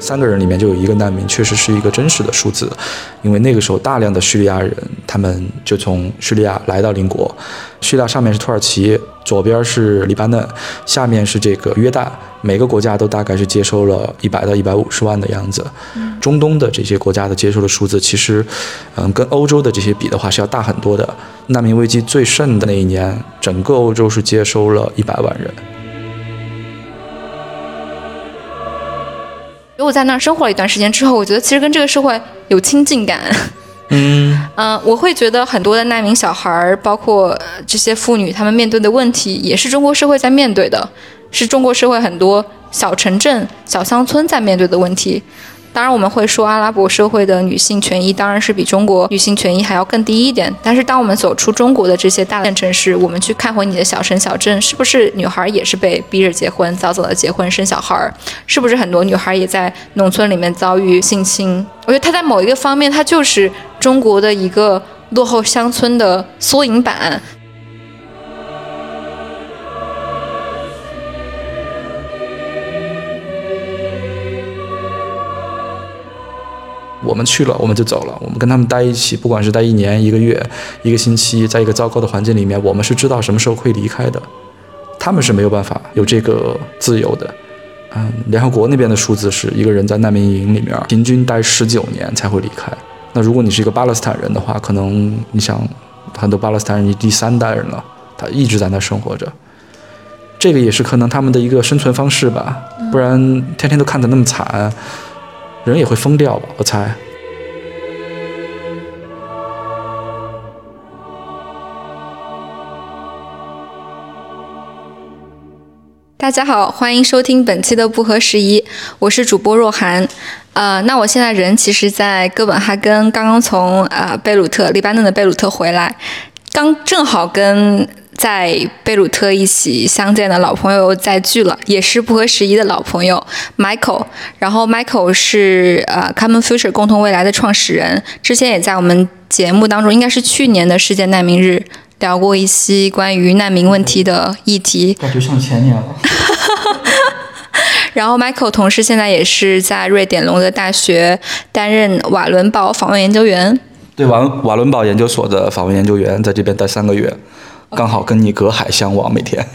三个人里面就有一个难民，确实是一个真实的数字，因为那个时候大量的叙利亚人，他们就从叙利亚来到邻国，叙利亚上面是土耳其，左边是黎巴嫩，下面是这个约旦，每个国家都大概是接收了一百到一百五十万的样子。中东的这些国家的接收的数字，其实，嗯，跟欧洲的这些比的话是要大很多的。难民危机最盛的那一年，整个欧洲是接收了一百万人。我在那儿生活了一段时间之后，我觉得其实跟这个社会有亲近感。嗯嗯，我会觉得很多的难民小孩儿，包括这些妇女，她们面对的问题，也是中国社会在面对的，是中国社会很多小城镇、小乡村在面对的问题。当然，我们会说阿拉伯社会的女性权益当然是比中国女性权益还要更低一点。但是，当我们走出中国的这些大城城市，我们去看回你的小城小镇，是不是女孩也是被逼着结婚，早早的结婚生小孩儿？是不是很多女孩也在农村里面遭遇性侵？我觉得它在某一个方面，它就是中国的一个落后乡村的缩影版。我们去了，我们就走了。我们跟他们待一起，不管是待一年、一个月、一个星期，在一个糟糕的环境里面，我们是知道什么时候会离开的。他们是没有办法有这个自由的。嗯，联合国那边的数字是一个人在难民营里面平均待十九年才会离开。那如果你是一个巴勒斯坦人的话，可能你想，很多巴勒斯坦人第三代人了，他一直在那生活着。这个也是可能他们的一个生存方式吧，不然天天都看得那么惨。人也会疯掉吧？我猜。大家好，欢迎收听本期的不合时宜，我是主播若涵。呃，那我现在人其实，在哥本哈根，刚刚从呃贝鲁特，黎巴嫩的贝鲁特回来，刚正好跟。在贝鲁特一起相见的老朋友再聚了，也是不合时宜的老朋友 Michael。然后 Michael 是呃 Common Future 共同未来的创始人，之前也在我们节目当中，应该是去年的世界难民日聊过一些关于难民问题的议题。感觉像前年了。然后 Michael 同事现在也是在瑞典隆德大学担任瓦伦堡访问研究员。对，瓦瓦伦堡研究所的访问研究员，在这边待三个月。刚好跟你隔海相望，每天。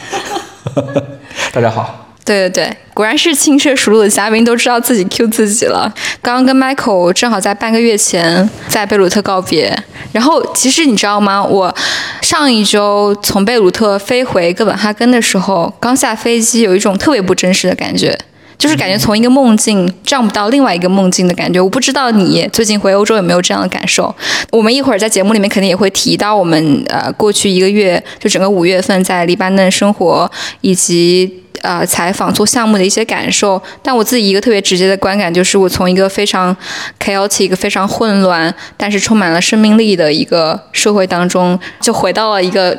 大家好。对对对，果然是轻车熟路的嘉宾，都知道自己 Q 自己了。刚刚跟 Michael 正好在半个月前在贝鲁特告别。然后其实你知道吗？我上一周从贝鲁特飞回哥本哈根的时候，刚下飞机，有一种特别不真实的感觉。就是感觉从一个梦境涨不到另外一个梦境的感觉，我不知道你最近回欧洲有没有这样的感受。我们一会儿在节目里面肯定也会提到我们呃过去一个月就整个五月份在黎巴嫩生活以及呃采访做项目的一些感受。但我自己一个特别直接的观感就是，我从一个非常 chaotic、非常混乱但是充满了生命力的一个社会当中，就回到了一个。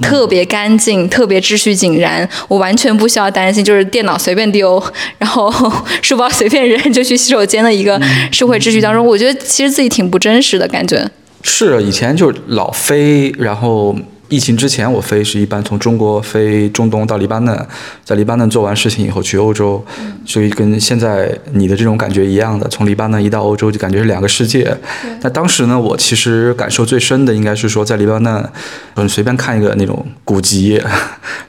特别干净，特别秩序井然，我完全不需要担心，就是电脑随便丢，然后 书包随便扔就去洗手间的一个社会秩序当中，我觉得其实自己挺不真实的感觉。是，以前就老飞，然后。疫情之前，我飞是一般从中国飞中东到黎巴嫩，在黎巴嫩做完事情以后去欧洲，所以跟现在你的这种感觉一样的，从黎巴嫩一到欧洲就感觉是两个世界。那当时呢，我其实感受最深的应该是说在黎巴嫩，嗯，随便看一个那种古籍，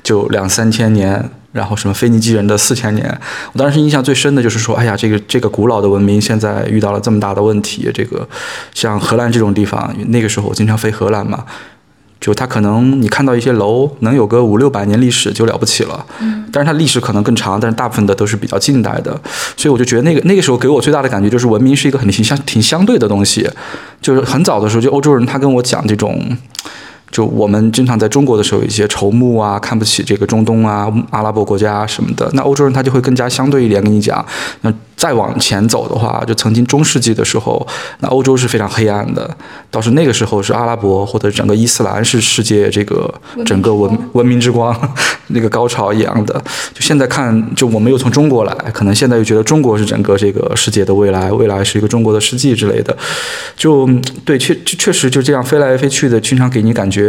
就两三千年，然后什么腓尼基人的四千年，我当时印象最深的就是说，哎呀，这个这个古老的文明现在遇到了这么大的问题，这个像荷兰这种地方，那个时候我经常飞荷兰嘛。就它可能你看到一些楼能有个五六百年历史就了不起了，嗯，但是它历史可能更长，但是大部分的都是比较近代的，所以我就觉得那个那个时候给我最大的感觉就是文明是一个很挺相挺相对的东西，就是很早的时候就欧洲人他跟我讲这种。就我们经常在中国的时候，一些仇目啊，看不起这个中东啊、阿拉伯国家什么的。那欧洲人他就会更加相对一点跟你讲。那再往前走的话，就曾经中世纪的时候，那欧洲是非常黑暗的。倒是那个时候是阿拉伯或者整个伊斯兰是世界这个整个文文明之光那个高潮一样的。就现在看，就我们又从中国来，可能现在又觉得中国是整个这个世界的未来，未来是一个中国的世纪之类的。就对，确确实就这样飞来飞去的，经常给你感觉。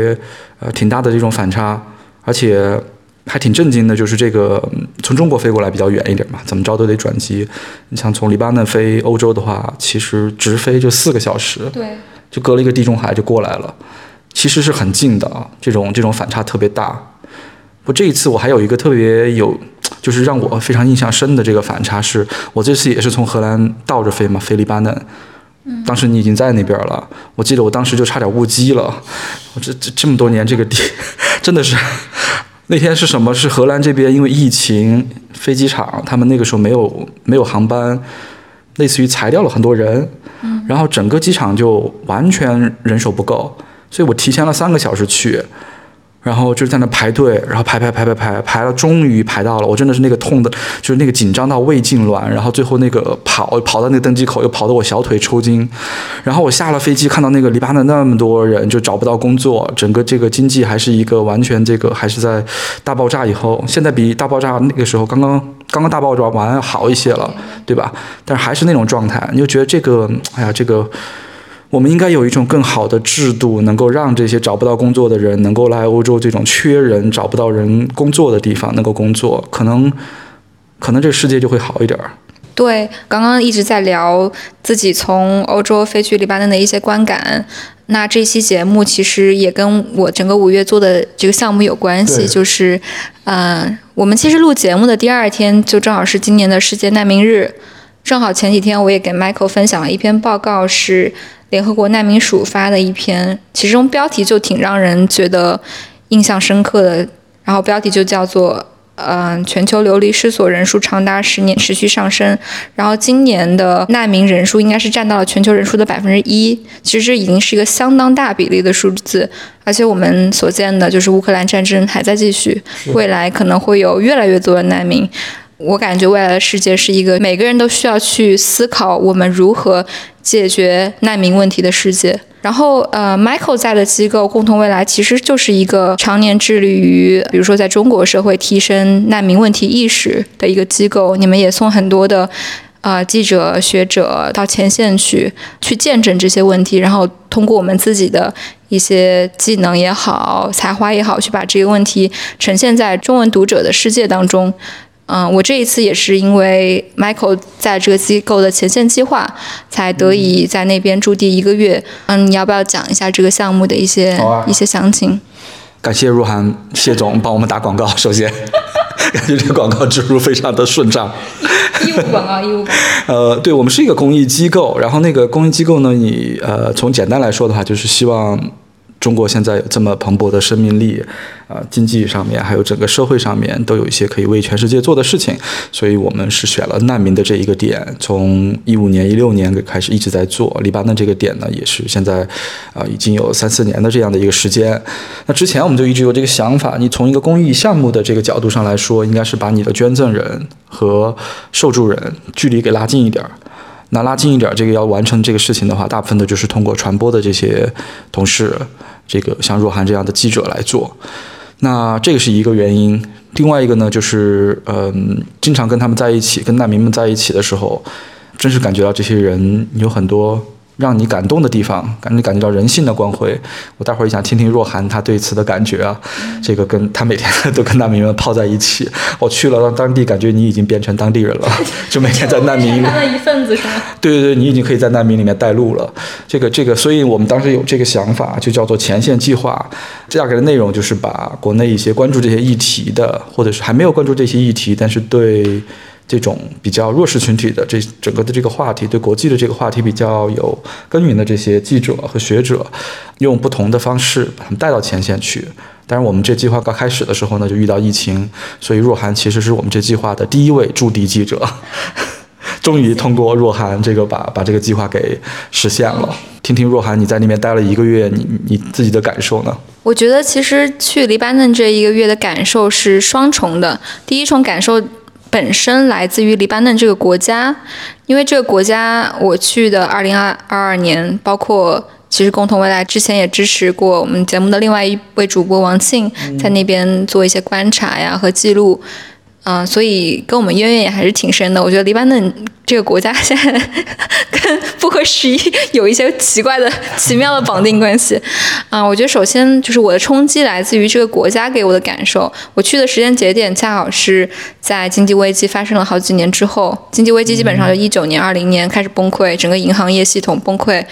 呃，挺大的这种反差，而且还挺震惊的，就是这个嗯从中国飞过来比较远一点嘛，怎么着都得转机。你像从黎巴嫩飞欧洲的话，其实直飞就四个小时，对，就隔了一个地中海就过来了，其实是很近的啊。这种这种反差特别大。我这一次我还有一个特别有，就是让我非常印象深的这个反差是，我这次也是从荷兰倒着飞嘛，飞黎巴嫩。当时你已经在那边了，我记得我当时就差点误机了。我这这这么多年这个地，真的是。那天是什么？是荷兰这边因为疫情，飞机场他们那个时候没有没有航班，类似于裁掉了很多人，然后整个机场就完全人手不够，所以我提前了三个小时去。然后就是在那排队，然后排排排排排排了，终于排到了。我真的是那个痛的，就是那个紧张到胃痉挛，然后最后那个跑跑到那个登机口，又跑得我小腿抽筋。然后我下了飞机，看到那个黎巴嫩那么多人就找不到工作，整个这个经济还是一个完全这个还是在大爆炸以后，现在比大爆炸那个时候刚刚刚刚大爆炸完要好一些了，对吧？但是还是那种状态，你就觉得这个，哎呀，这个。我们应该有一种更好的制度，能够让这些找不到工作的人能够来欧洲这种缺人、找不到人工作的地方能够工作，可能，可能这个世界就会好一点儿。对，刚刚一直在聊自己从欧洲飞去黎巴嫩的一些观感。那这期节目其实也跟我整个五月做的这个项目有关系，就是，呃，我们其实录节目的第二天就正好是今年的世界难民日，正好前几天我也给 Michael 分享了一篇报告是。联合国难民署发的一篇，其中标题就挺让人觉得印象深刻的。然后标题就叫做“嗯，全球流离失所人数长达十年持续上升”。然后今年的难民人数应该是占到了全球人数的百分之一，其实这已经是一个相当大比例的数字。而且我们所见的就是乌克兰战争还在继续，未来可能会有越来越多的难民。我感觉未来的世界是一个每个人都需要去思考我们如何解决难民问题的世界。然后，呃，Michael 在的机构共同未来其实就是一个常年致力于，比如说在中国社会提升难民问题意识的一个机构。你们也送很多的，呃，记者、学者到前线去，去见证这些问题，然后通过我们自己的一些技能也好、才华也好，去把这个问题呈现在中文读者的世界当中。嗯，我这一次也是因为 Michael 在这个机构的前线计划，才得以在那边驻地一个月。嗯，你要不要讲一下这个项目的一些一些详情？感谢入涵谢总帮我们打广告，首先，感觉这个广告植入非常的顺畅。义务广告，义务广告。呃，对我们是一个公益机构，然后那个公益机构呢，你呃从简单来说的话，就是希望。中国现在有这么蓬勃的生命力，啊，经济上面还有整个社会上面都有一些可以为全世界做的事情，所以我们是选了难民的这一个点，从一五年、一六年开始一直在做。黎巴嫩这个点呢，也是现在，啊，已经有三四年的这样的一个时间。那之前我们就一直有这个想法，你从一个公益项目的这个角度上来说，应该是把你的捐赠人和受助人距离给拉近一点儿。那拉近一点，这个要完成这个事情的话，大部分的就是通过传播的这些同事，这个像若涵这样的记者来做。那这个是一个原因。另外一个呢，就是嗯，经常跟他们在一起，跟难民们在一起的时候，真是感觉到这些人有很多。让你感动的地方，感你感觉到人性的光辉。我待会儿也想听听若涵她对此的感觉啊。这个跟她每天都跟难民们泡在一起，我去了当地，感觉你已经变成当地人了，就每天在难民。里面一份子是吗？对对对，你已经可以在难民里面带路了。这个这个，所以我们当时有这个想法，就叫做前线计划。这大概的内容就是把国内一些关注这些议题的，或者是还没有关注这些议题，但是对。这种比较弱势群体的这整个的这个话题，对国际的这个话题比较有耕耘的这些记者和学者，用不同的方式把他们带到前线去。但是我们这计划刚开始的时候呢，就遇到疫情，所以若涵其实是我们这计划的第一位驻地记者。终于通过若涵这个把把这个计划给实现了。听听若涵你在那边待了一个月，你你自己的感受呢？我觉得其实去黎巴嫩这一个月的感受是双重的。第一重感受。本身来自于黎巴嫩这个国家，因为这个国家我去的二零二二二年，包括其实共同未来之前也支持过我们节目的另外一位主播王庆，在那边做一些观察呀和记录，嗯，所以跟我们渊源也还是挺深的。我觉得黎巴嫩这个国家现在 跟不合时宜有一些奇怪的、奇妙的绑定关系啊。我觉得首先就是我的冲击来自于这个国家给我的感受。我去的时间节点恰好是在经济危机发生了好几年之后，经济危机基本上就一九年、二零年开始崩溃，整个银行业系统崩溃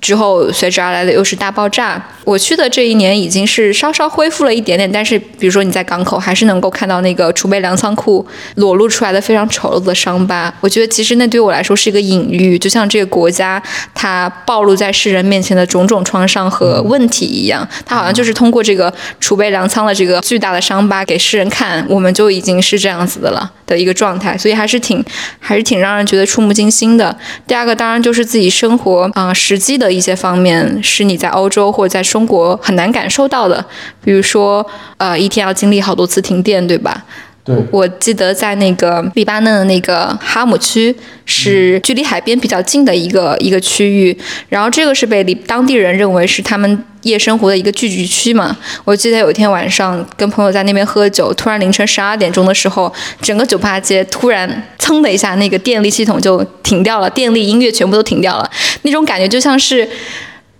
之后，随之而来的又是大爆炸。我去的这一年已经是稍稍恢复了一点点，但是比如说你在港口还是能够看到那个储备粮仓库裸露出来的非常丑陋的伤疤。我觉得其实。那对我来说是一个隐喻，就像这个国家它暴露在世人面前的种种创伤和问题一样，它好像就是通过这个储备粮仓的这个巨大的伤疤给世人看，我们就已经是这样子的了的一个状态，所以还是挺还是挺让人觉得触目惊心的。第二个当然就是自己生活啊实际的一些方面，是你在欧洲或者在中国很难感受到的，比如说呃一天要经历好多次停电，对吧？我记得在那个黎巴嫩的那个哈姆区，是距离海边比较近的一个一个区域，然后这个是被当地人认为是他们夜生活的一个聚集区嘛。我记得有一天晚上跟朋友在那边喝酒，突然凌晨十二点钟的时候，整个酒吧街突然噌的一下，那个电力系统就停掉了，电力、音乐全部都停掉了，那种感觉就像是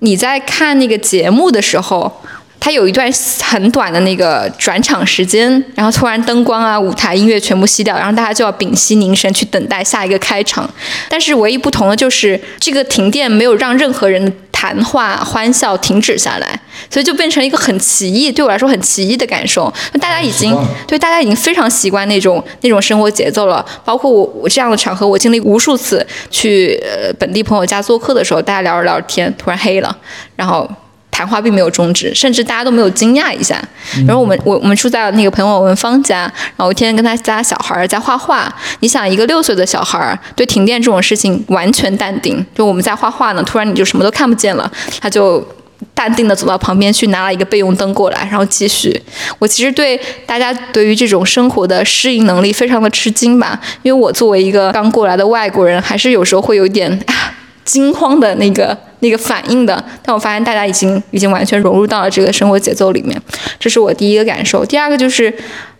你在看那个节目的时候。它有一段很短的那个转场时间，然后突然灯光啊、舞台音乐全部熄掉，然后大家就要屏息凝神去等待下一个开场。但是唯一不同的就是，这个停电没有让任何人的谈话、欢笑停止下来，所以就变成一个很奇异，对我来说很奇异的感受。大家已经对大家已经非常习惯那种那种生活节奏了。包括我我这样的场合，我经历无数次去呃本地朋友家做客的时候，大家聊着聊着天，突然黑了，然后。谈话并没有终止，甚至大家都没有惊讶一下。然后我们我我们住在那个朋友文芳家，然后我天天跟他家小孩在画画。你想，一个六岁的小孩对停电这种事情完全淡定，就我们在画画呢，突然你就什么都看不见了，他就淡定的走到旁边去拿了一个备用灯过来，然后继续。我其实对大家对于这种生活的适应能力非常的吃惊吧，因为我作为一个刚过来的外国人，还是有时候会有点惊慌的那个。那个反应的，但我发现大家已经已经完全融入到了这个生活节奏里面，这是我第一个感受。第二个就是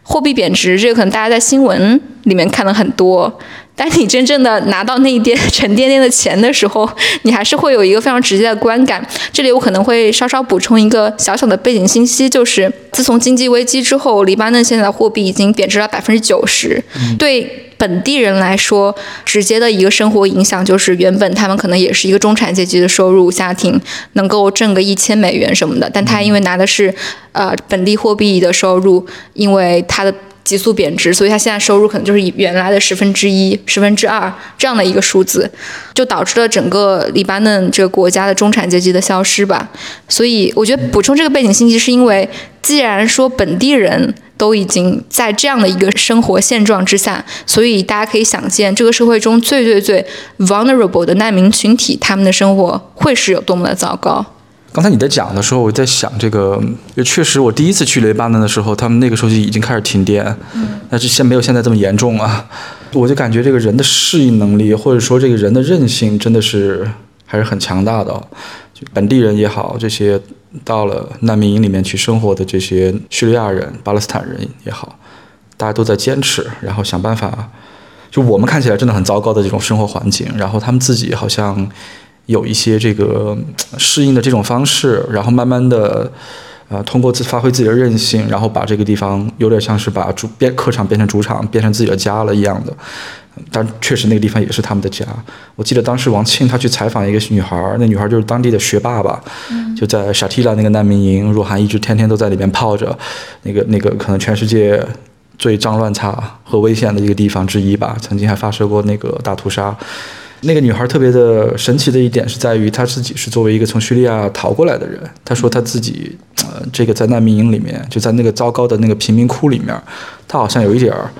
货币贬值，这个可能大家在新闻里面看的很多。但你真正的拿到那一叠沉甸甸的钱的时候，你还是会有一个非常直接的观感。这里我可能会稍稍补充一个小小的背景信息，就是自从经济危机之后，黎巴嫩现在的货币已经贬值了百分之九十。对本地人来说，直接的一个生活影响就是，原本他们可能也是一个中产阶级的收入家庭，能够挣个一千美元什么的，但他因为拿的是呃本地货币的收入，因为他的。急速贬值，所以他现在收入可能就是原来的十分之一、十分之二这样的一个数字，就导致了整个黎巴嫩这个国家的中产阶级的消失吧。所以我觉得补充这个背景信息，是因为既然说本地人都已经在这样的一个生活现状之下，所以大家可以想见，这个社会中最最最 vulnerable 的难民群体，他们的生活会是有多么的糟糕。刚才你在讲的时候，我在想这个，确实我第一次去雷巴嫩的时候，他们那个时候就已经开始停电，但是现没有现在这么严重啊。我就感觉这个人的适应能力，或者说这个人的韧性，真的是还是很强大的。就本地人也好，这些到了难民营里面去生活的这些叙利亚人、巴勒斯坦人也好，大家都在坚持，然后想办法。就我们看起来真的很糟糕的这种生活环境，然后他们自己好像。有一些这个适应的这种方式，然后慢慢的，呃，通过自发挥自己的韧性，然后把这个地方有点像是把主变客场变成主场，变成自己的家了一样的。但确实那个地方也是他们的家。我记得当时王庆他去采访一个女孩，那女孩就是当地的学霸吧，就在沙提拉那个难民营，若涵一直天天都在里面泡着，那个那个可能全世界最脏乱差和危险的一个地方之一吧，曾经还发生过那个大屠杀。那个女孩特别的神奇的一点是在于，她自己是作为一个从叙利亚逃过来的人。她说她自己，呃，这个在难民营里面，就在那个糟糕的那个贫民窟里面，她好像有一点儿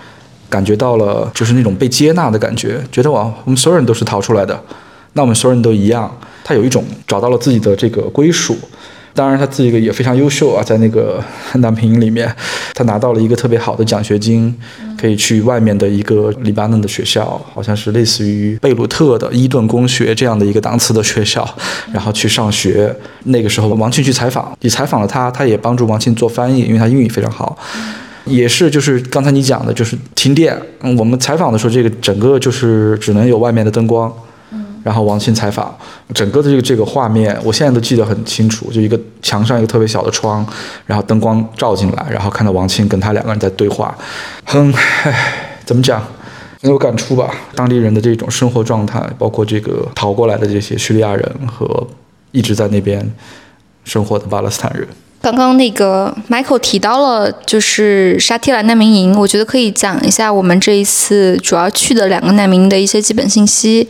感觉到了，就是那种被接纳的感觉，觉得哇，我们所有人都是逃出来的，那我们所有人都一样。她有一种找到了自己的这个归属。当然，他自己也非常优秀啊，在那个难民营里面，他拿到了一个特别好的奖学金，可以去外面的一个黎巴嫩的学校，好像是类似于贝鲁特的伊顿公学这样的一个档次的学校，然后去上学。那个时候，王庆去采访，也采访了他，他也帮助王庆做翻译，因为他英语非常好。也是就是刚才你讲的，就是停电。嗯我们采访的时候，这个整个就是只能有外面的灯光。然后王庆采访，整个的这个这个画面，我现在都记得很清楚，就一个墙上一个特别小的窗，然后灯光照进来，然后看到王庆跟他两个人在对话，很，唉，怎么讲，很有感触吧？当地人的这种生活状态，包括这个逃过来的这些叙利亚人和一直在那边生活的巴勒斯坦人。刚刚那个 Michael 提到了就是沙提兰难民营，我觉得可以讲一下我们这一次主要去的两个难民营的一些基本信息。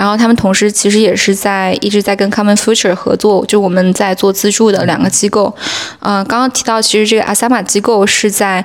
然后他们同时其实也是在一直在跟 Common Future 合作，就我们在做资助的两个机构。嗯、刚刚提到，其实这个阿萨玛机构是在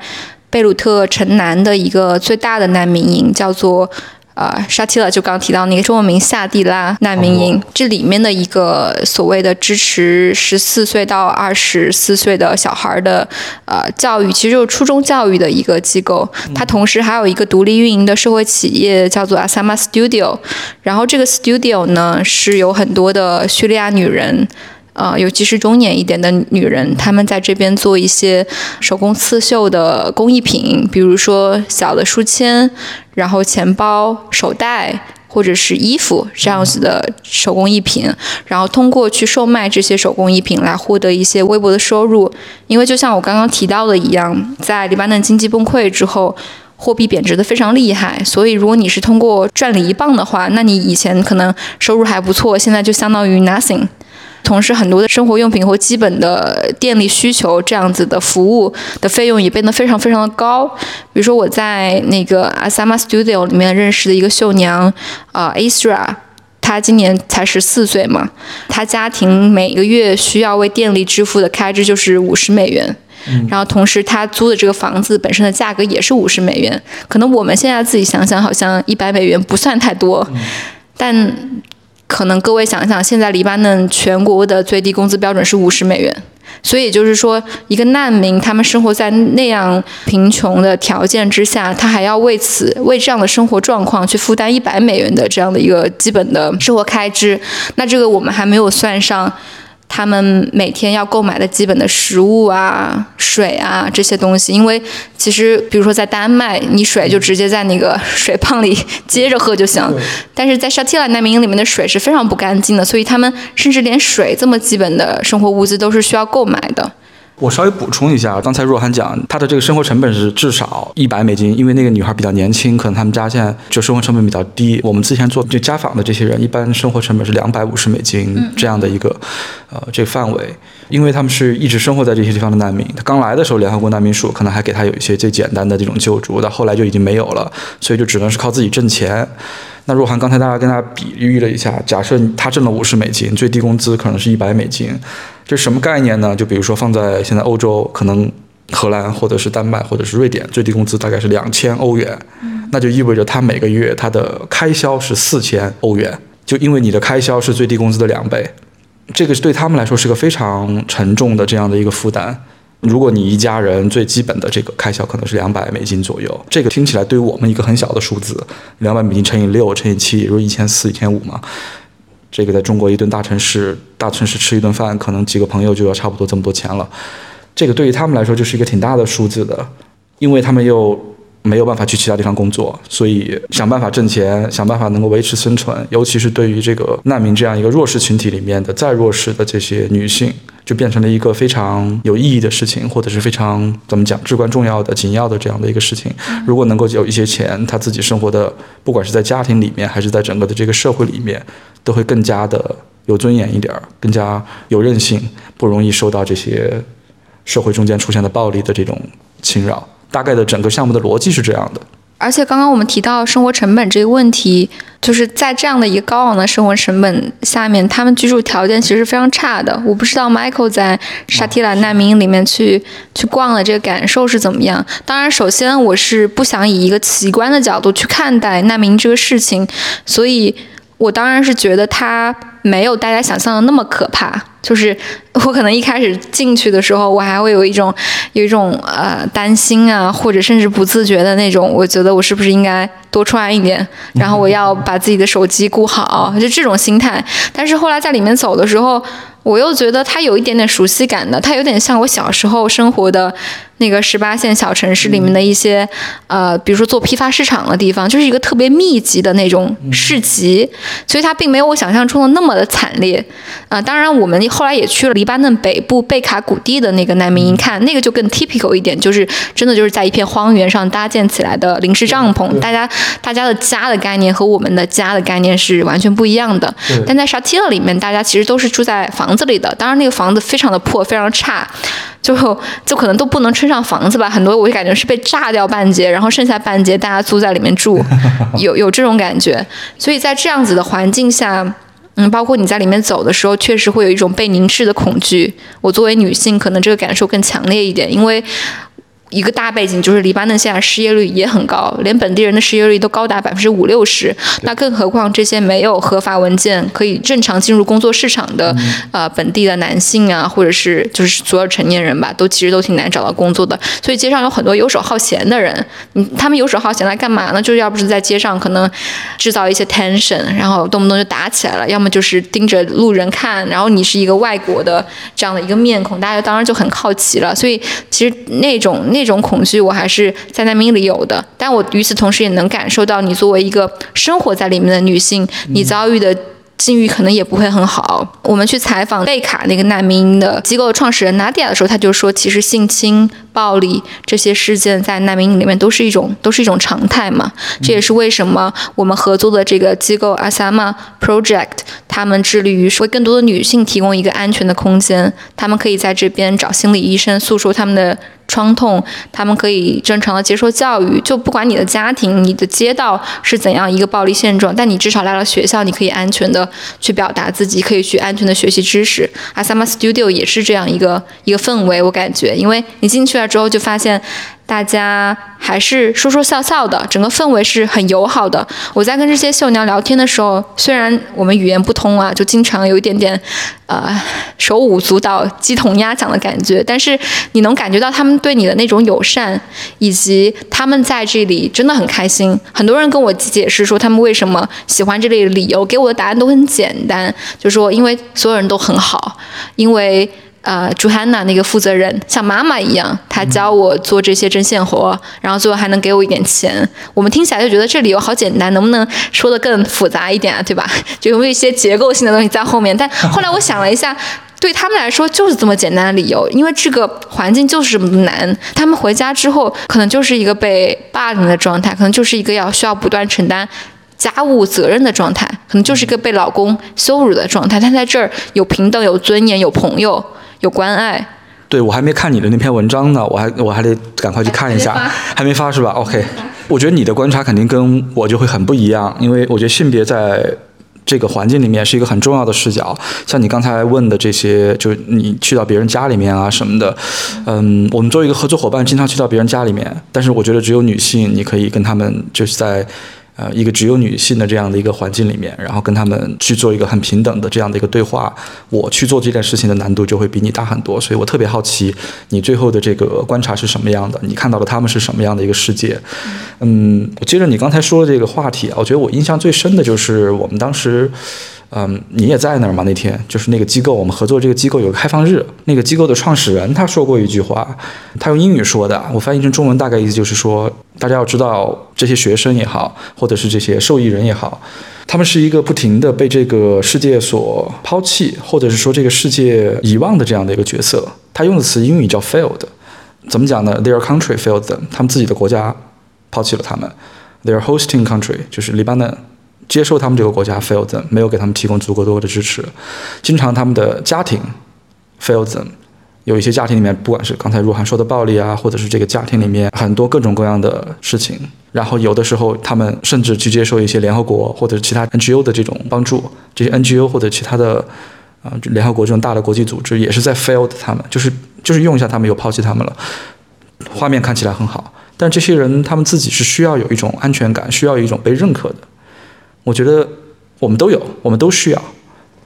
贝鲁特城南的一个最大的难民营，叫做。呃，沙提拉就刚刚提到那个中文名夏蒂拉难民营，这里面的一个所谓的支持十四岁到二十四岁的小孩的呃教育，其实就是初中教育的一个机构。它同时还有一个独立运营的社会企业，叫做 Asama Studio。然后这个 studio 呢，是有很多的叙利亚女人。呃，尤其是中年一点的女人，她们在这边做一些手工刺绣的工艺品，比如说小的书签，然后钱包、手袋，或者是衣服这样子的手工艺品，然后通过去售卖这些手工艺品来获得一些微薄的收入。因为就像我刚刚提到的一样，在黎巴嫩经济崩溃之后。货币贬值的非常厉害，所以如果你是通过赚了一磅的话，那你以前可能收入还不错，现在就相当于 nothing。同时，很多的生活用品或基本的电力需求这样子的服务的费用也变得非常非常的高。比如说，我在那个 Asama Studio 里面认识的一个绣娘，呃，Isra，她今年才十四岁嘛，她家庭每个月需要为电力支付的开支就是五十美元。然后，同时她租的这个房子本身的价格也是五十美元。可能我们现在自己想想，好像一百美元不算太多，但可能各位想想，现在黎巴嫩全国的最低工资标准是五十美元，所以就是说，一个难民他们生活在那样贫穷的条件之下，他还要为此为这样的生活状况去负担一百美元的这样的一个基本的生活开支。那这个我们还没有算上。他们每天要购买的基本的食物啊、水啊这些东西，因为其实比如说在丹麦，你水就直接在那个水泵里接着喝就行，但是在沙提拉难民营里面的水是非常不干净的，所以他们甚至连水这么基本的生活物资都是需要购买的。我稍微补充一下，刚才若涵讲她的这个生活成本是至少一百美金，因为那个女孩比较年轻，可能他们家现在就生活成本比较低。我们之前做就家访的这些人，一般生活成本是两百五十美金这样的一个呃这个范围，因为他们是一直生活在这些地方的难民。他刚来的时候，联合国难民署可能还给他有一些最简单的这种救助，到后来就已经没有了，所以就只能是靠自己挣钱。那若涵刚才大家跟大家比喻了一下，假设他挣了五十美金，最低工资可能是一百美金，这是什么概念呢？就比如说放在现在欧洲，可能荷兰或者是丹麦或者是瑞典，最低工资大概是两千欧元，那就意味着他每个月他的开销是四千欧元，就因为你的开销是最低工资的两倍，这个对他们来说是个非常沉重的这样的一个负担。如果你一家人最基本的这个开销可能是两百美金左右，这个听起来对于我们一个很小的数字，两百美金乘以六乘以七，也就是一千四、一千五嘛。这个在中国一顿大城市，大城市吃一顿饭，可能几个朋友就要差不多这么多钱了。这个对于他们来说就是一个挺大的数字的，因为他们又没有办法去其他地方工作，所以想办法挣钱，想办法能够维持生存。尤其是对于这个难民这样一个弱势群体里面的再弱势的这些女性，就变成了一个非常有意义的事情，或者是非常怎么讲至关重要的、紧要的这样的一个事情。如果能够有一些钱，他自己生活的，不管是在家庭里面，还是在整个的这个社会里面，都会更加的有尊严一点儿，更加有韧性，不容易受到这些社会中间出现的暴力的这种侵扰。大概的整个项目的逻辑是这样的。而且刚刚我们提到生活成本这个问题，就是在这样的一个高昂的生活成本下面，他们居住条件其实是非常差的。我不知道 Michael 在沙提兰难民营里面去去逛的这个感受是怎么样。当然，首先我是不想以一个奇观的角度去看待难民这个事情，所以我当然是觉得它没有大家想象的那么可怕。就是我可能一开始进去的时候，我还会有一种有一种呃担心啊，或者甚至不自觉的那种，我觉得我是不是应该多穿一点，然后我要把自己的手机顾好，就这种心态。但是后来在里面走的时候，我又觉得它有一点点熟悉感的，它有点像我小时候生活的那个十八线小城市里面的一些，呃，比如说做批发市场的地方，就是一个特别密集的那种市集，所以它并没有我想象中的那么的惨烈。啊，当然我们后来也去了黎巴嫩北部贝卡谷地的那个难民营看，那个就更 typical 一点，就是真的就是在一片荒原上搭建起来的临时帐篷，大家大家的家的概念和我们的家的概念是完全不一样的。但在沙提勒里面，大家其实都是住在房子里的，当然那个房子非常的破，非常差。就就可能都不能称上房子吧，很多我就感觉是被炸掉半截，然后剩下半截大家租在里面住，有有这种感觉。所以在这样子的环境下，嗯，包括你在里面走的时候，确实会有一种被凝视的恐惧。我作为女性，可能这个感受更强烈一点，因为。一个大背景就是黎巴嫩现在失业率也很高，连本地人的失业率都高达百分之五六十。那更何况这些没有合法文件可以正常进入工作市场的呃本地的男性啊，或者是就是所有成年人吧，都其实都挺难找到工作的。所以街上有很多游手好闲的人，嗯，他们游手好闲来干嘛呢？就是要不是在街上可能制造一些 tension，然后动不动就打起来了，要么就是盯着路人看，然后你是一个外国的这样的一个面孔，大家当然就很好奇了。所以其实那种那。这种恐惧我还是在难民里有的，但我与此同时也能感受到，你作为一个生活在里面的女性，你遭遇的境遇可能也不会很好。我们去采访贝卡那个难民的机构创始人 Nadia 的时候，他就说，其实性侵、暴力这些事件在难民营里面都是一种都是一种常态嘛。这也是为什么我们合作的这个机构 Asama Project，他们致力于为更多的女性提供一个安全的空间，他们可以在这边找心理医生，诉说他们的。创痛，他们可以正常的接受教育，就不管你的家庭、你的街道是怎样一个暴力现状，但你至少来了学校，你可以安全的去表达自己，可以去安全的学习知识。阿萨玛 Studio 也是这样一个一个氛围，我感觉，因为你进去了之后就发现。大家还是说说笑笑的，整个氛围是很友好的。我在跟这些绣娘聊天的时候，虽然我们语言不通啊，就经常有一点点，呃，手舞足蹈、鸡同鸭讲的感觉，但是你能感觉到他们对你的那种友善，以及他们在这里真的很开心。很多人跟我解释说他们为什么喜欢这里的理由，给我的答案都很简单，就说因为所有人都很好，因为。呃，朱汉娜那个负责人像妈妈一样，她教我做这些针线活，然后最后还能给我一点钱。我们听起来就觉得这理由好简单，能不能说的更复杂一点啊？对吧？就有没有一些结构性的东西在后面？但后来我想了一下，对他们来说就是这么简单的理由，因为这个环境就是这么难。他们回家之后，可能就是一个被霸凌的状态，可能就是一个要需要不断承担家务责任的状态，可能就是一个被老公羞辱的状态。他在这儿有平等、有尊严、有朋友。有关爱，对我还没看你的那篇文章呢，我还我还得赶快去看一下，还没发是吧？OK，我觉得你的观察肯定跟我就会很不一样，因为我觉得性别在这个环境里面是一个很重要的视角。像你刚才问的这些，就是你去到别人家里面啊什么的，嗯，我们作为一个合作伙伴，经常去到别人家里面，但是我觉得只有女性，你可以跟他们就是在。呃，一个只有女性的这样的一个环境里面，然后跟他们去做一个很平等的这样的一个对话，我去做这件事情的难度就会比你大很多，所以我特别好奇你最后的这个观察是什么样的，你看到了他们是什么样的一个世界。嗯，我接着你刚才说的这个话题啊，我觉得我印象最深的就是我们当时。嗯，你也在那儿吗？那天就是那个机构，我们合作这个机构有个开放日，那个机构的创始人他说过一句话，他用英语说的，我翻译成中文大概意思就是说，大家要知道这些学生也好，或者是这些受益人也好，他们是一个不停的被这个世界所抛弃，或者是说这个世界遗忘的这样的一个角色。他用的词英语叫 failed，怎么讲呢？Their country failed them，他们自己的国家抛弃了他们。Their hosting country 就是黎巴嫩。接受他们这个国家 failed them，没有给他们提供足够多的支持。经常他们的家庭 failed them，有一些家庭里面，不管是刚才若涵说的暴力啊，或者是这个家庭里面很多各种各样的事情。然后有的时候他们甚至去接受一些联合国或者其他 NGO 的这种帮助，这些 NGO 或者其他的啊联合国这种大的国际组织也是在 failed 他们，就是就是用一下他们又抛弃他们了。画面看起来很好，但这些人他们自己是需要有一种安全感，需要一种被认可的。我觉得我们都有，我们都需要。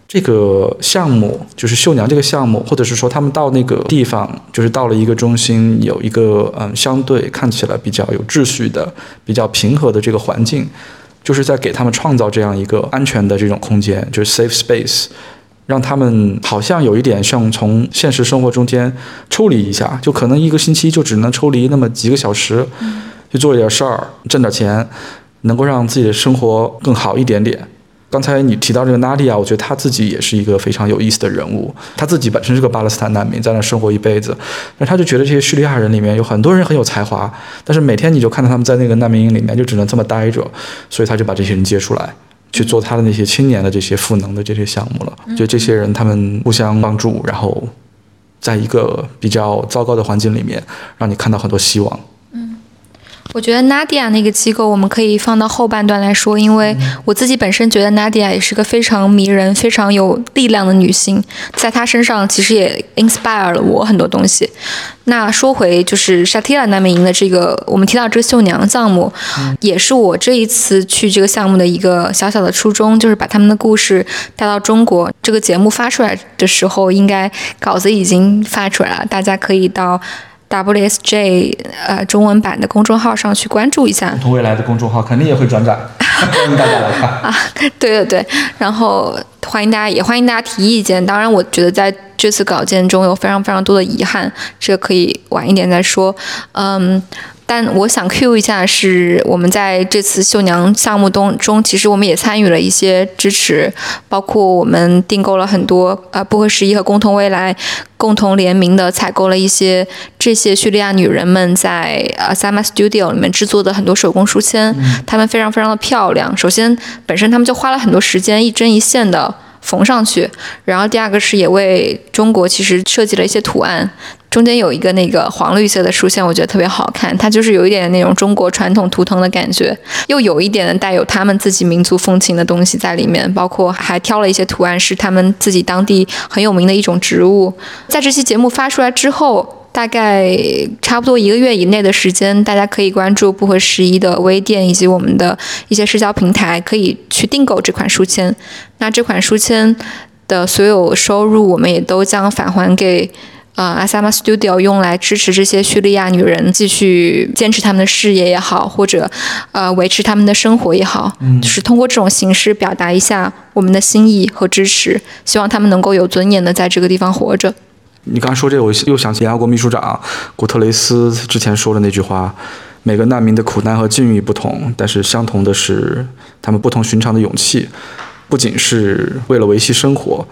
这个项目，就是绣娘这个项目，或者是说他们到那个地方，就是到了一个中心，有一个嗯相对看起来比较有秩序的、比较平和的这个环境，就是在给他们创造这样一个安全的这种空间，就是 safe space，让他们好像有一点像从现实生活中间抽离一下，就可能一个星期就只能抽离那么几个小时，去做一点事儿，挣点钱，能够让自己的生活更好一点点。刚才你提到这个纳迪亚，我觉得他自己也是一个非常有意思的人物。他自己本身是个巴勒斯坦难民，在那生活一辈子，但他就觉得这些叙利亚人里面有很多人很有才华，但是每天你就看到他们在那个难民营里面就只能这么待着，所以他就把这些人接出来，去做他的那些青年的这些赋能的这些项目了。就这些人他们互相帮助，然后在一个比较糟糕的环境里面，让你看到很多希望。我觉得 Nadia 那个机构，我们可以放到后半段来说，因为我自己本身觉得 Nadia 也是个非常迷人、非常有力量的女性，在她身上其实也 inspire 了我很多东西。那说回就是 Shatila 难民营的这个，我们提到这个绣娘项目，也是我这一次去这个项目的一个小小的初衷，就是把他们的故事带到中国。这个节目发出来的时候，应该稿子已经发出来了，大家可以到。WSJ 呃中文版的公众号上去关注一下，同未来的公众号肯定也会转载，欢迎大家来看啊！对对对，然后欢迎大家，也欢迎大家提意见。当然，我觉得在这次稿件中有非常非常多的遗憾，这个可以晚一点再说。嗯。但我想 Q 一下，是我们在这次绣娘项目中中，其实我们也参与了一些支持，包括我们订购了很多呃不合时宜和共同未来共同联名的采购了一些这些叙利亚女人们在呃 Sama Studio 里面制作的很多手工书签，她们非常非常的漂亮。首先，本身她们就花了很多时间一针一线的缝上去，然后第二个是也为中国其实设计了一些图案。中间有一个那个黄绿色的竖线，我觉得特别好看。它就是有一点那种中国传统图腾的感觉，又有一点带有他们自己民族风情的东西在里面。包括还挑了一些图案，是他们自己当地很有名的一种植物。在这期节目发出来之后，大概差不多一个月以内的时间，大家可以关注不合时宜的微店以及我们的一些社交平台，可以去订购这款书签。那这款书签的所有收入，我们也都将返还给。啊，Asama Studio 用来支持这些叙利亚女人继续坚持他们的事业也好，或者呃维持他们的生活也好，就是通过这种形式表达一下我们的心意和支持，希望他们能够有尊严的在这个地方活着。你刚说这，我又想起联合国秘书长古特雷斯之前说的那句话：每个难民的苦难和境遇不同，但是相同的是他们不同寻常的勇气，不仅是为了维系生活。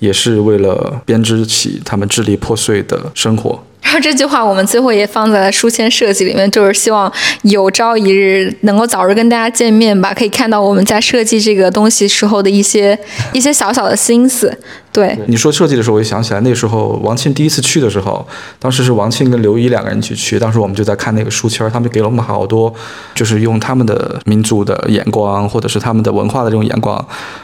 也是为了编织起他们支离破碎的生活。然后这句话我们最后也放在了书签设计里面，就是希望有朝一日能够早日跟大家见面吧，可以看到我们在设计这个东西时候的一些一些小小的心思。对，你说设计的时候，我就想起来那时候王庆第一次去的时候，当时是王庆跟刘一两个人一起去，当时我们就在看那个书签，他们给了我们好多，就是用他们的民族的眼光，或者是他们的文化的这种眼光，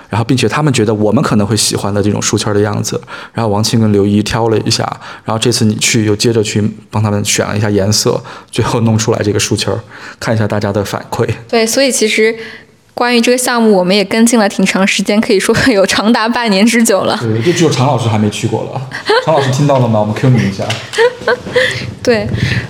然后并且他们觉得我们可能会喜欢的这种书签的样子，然后王庆跟刘一挑了一下，然后这次你去又接着去帮他们选了一下颜色，最后弄出来这个书签，看一下大家的反馈。对，所以其实。关于这个项目，我们也跟进了挺长时间，可以说有长达半年之久了。对，就只有常老师还没去过了。常老师听到了吗？我们 Q 你一下。对，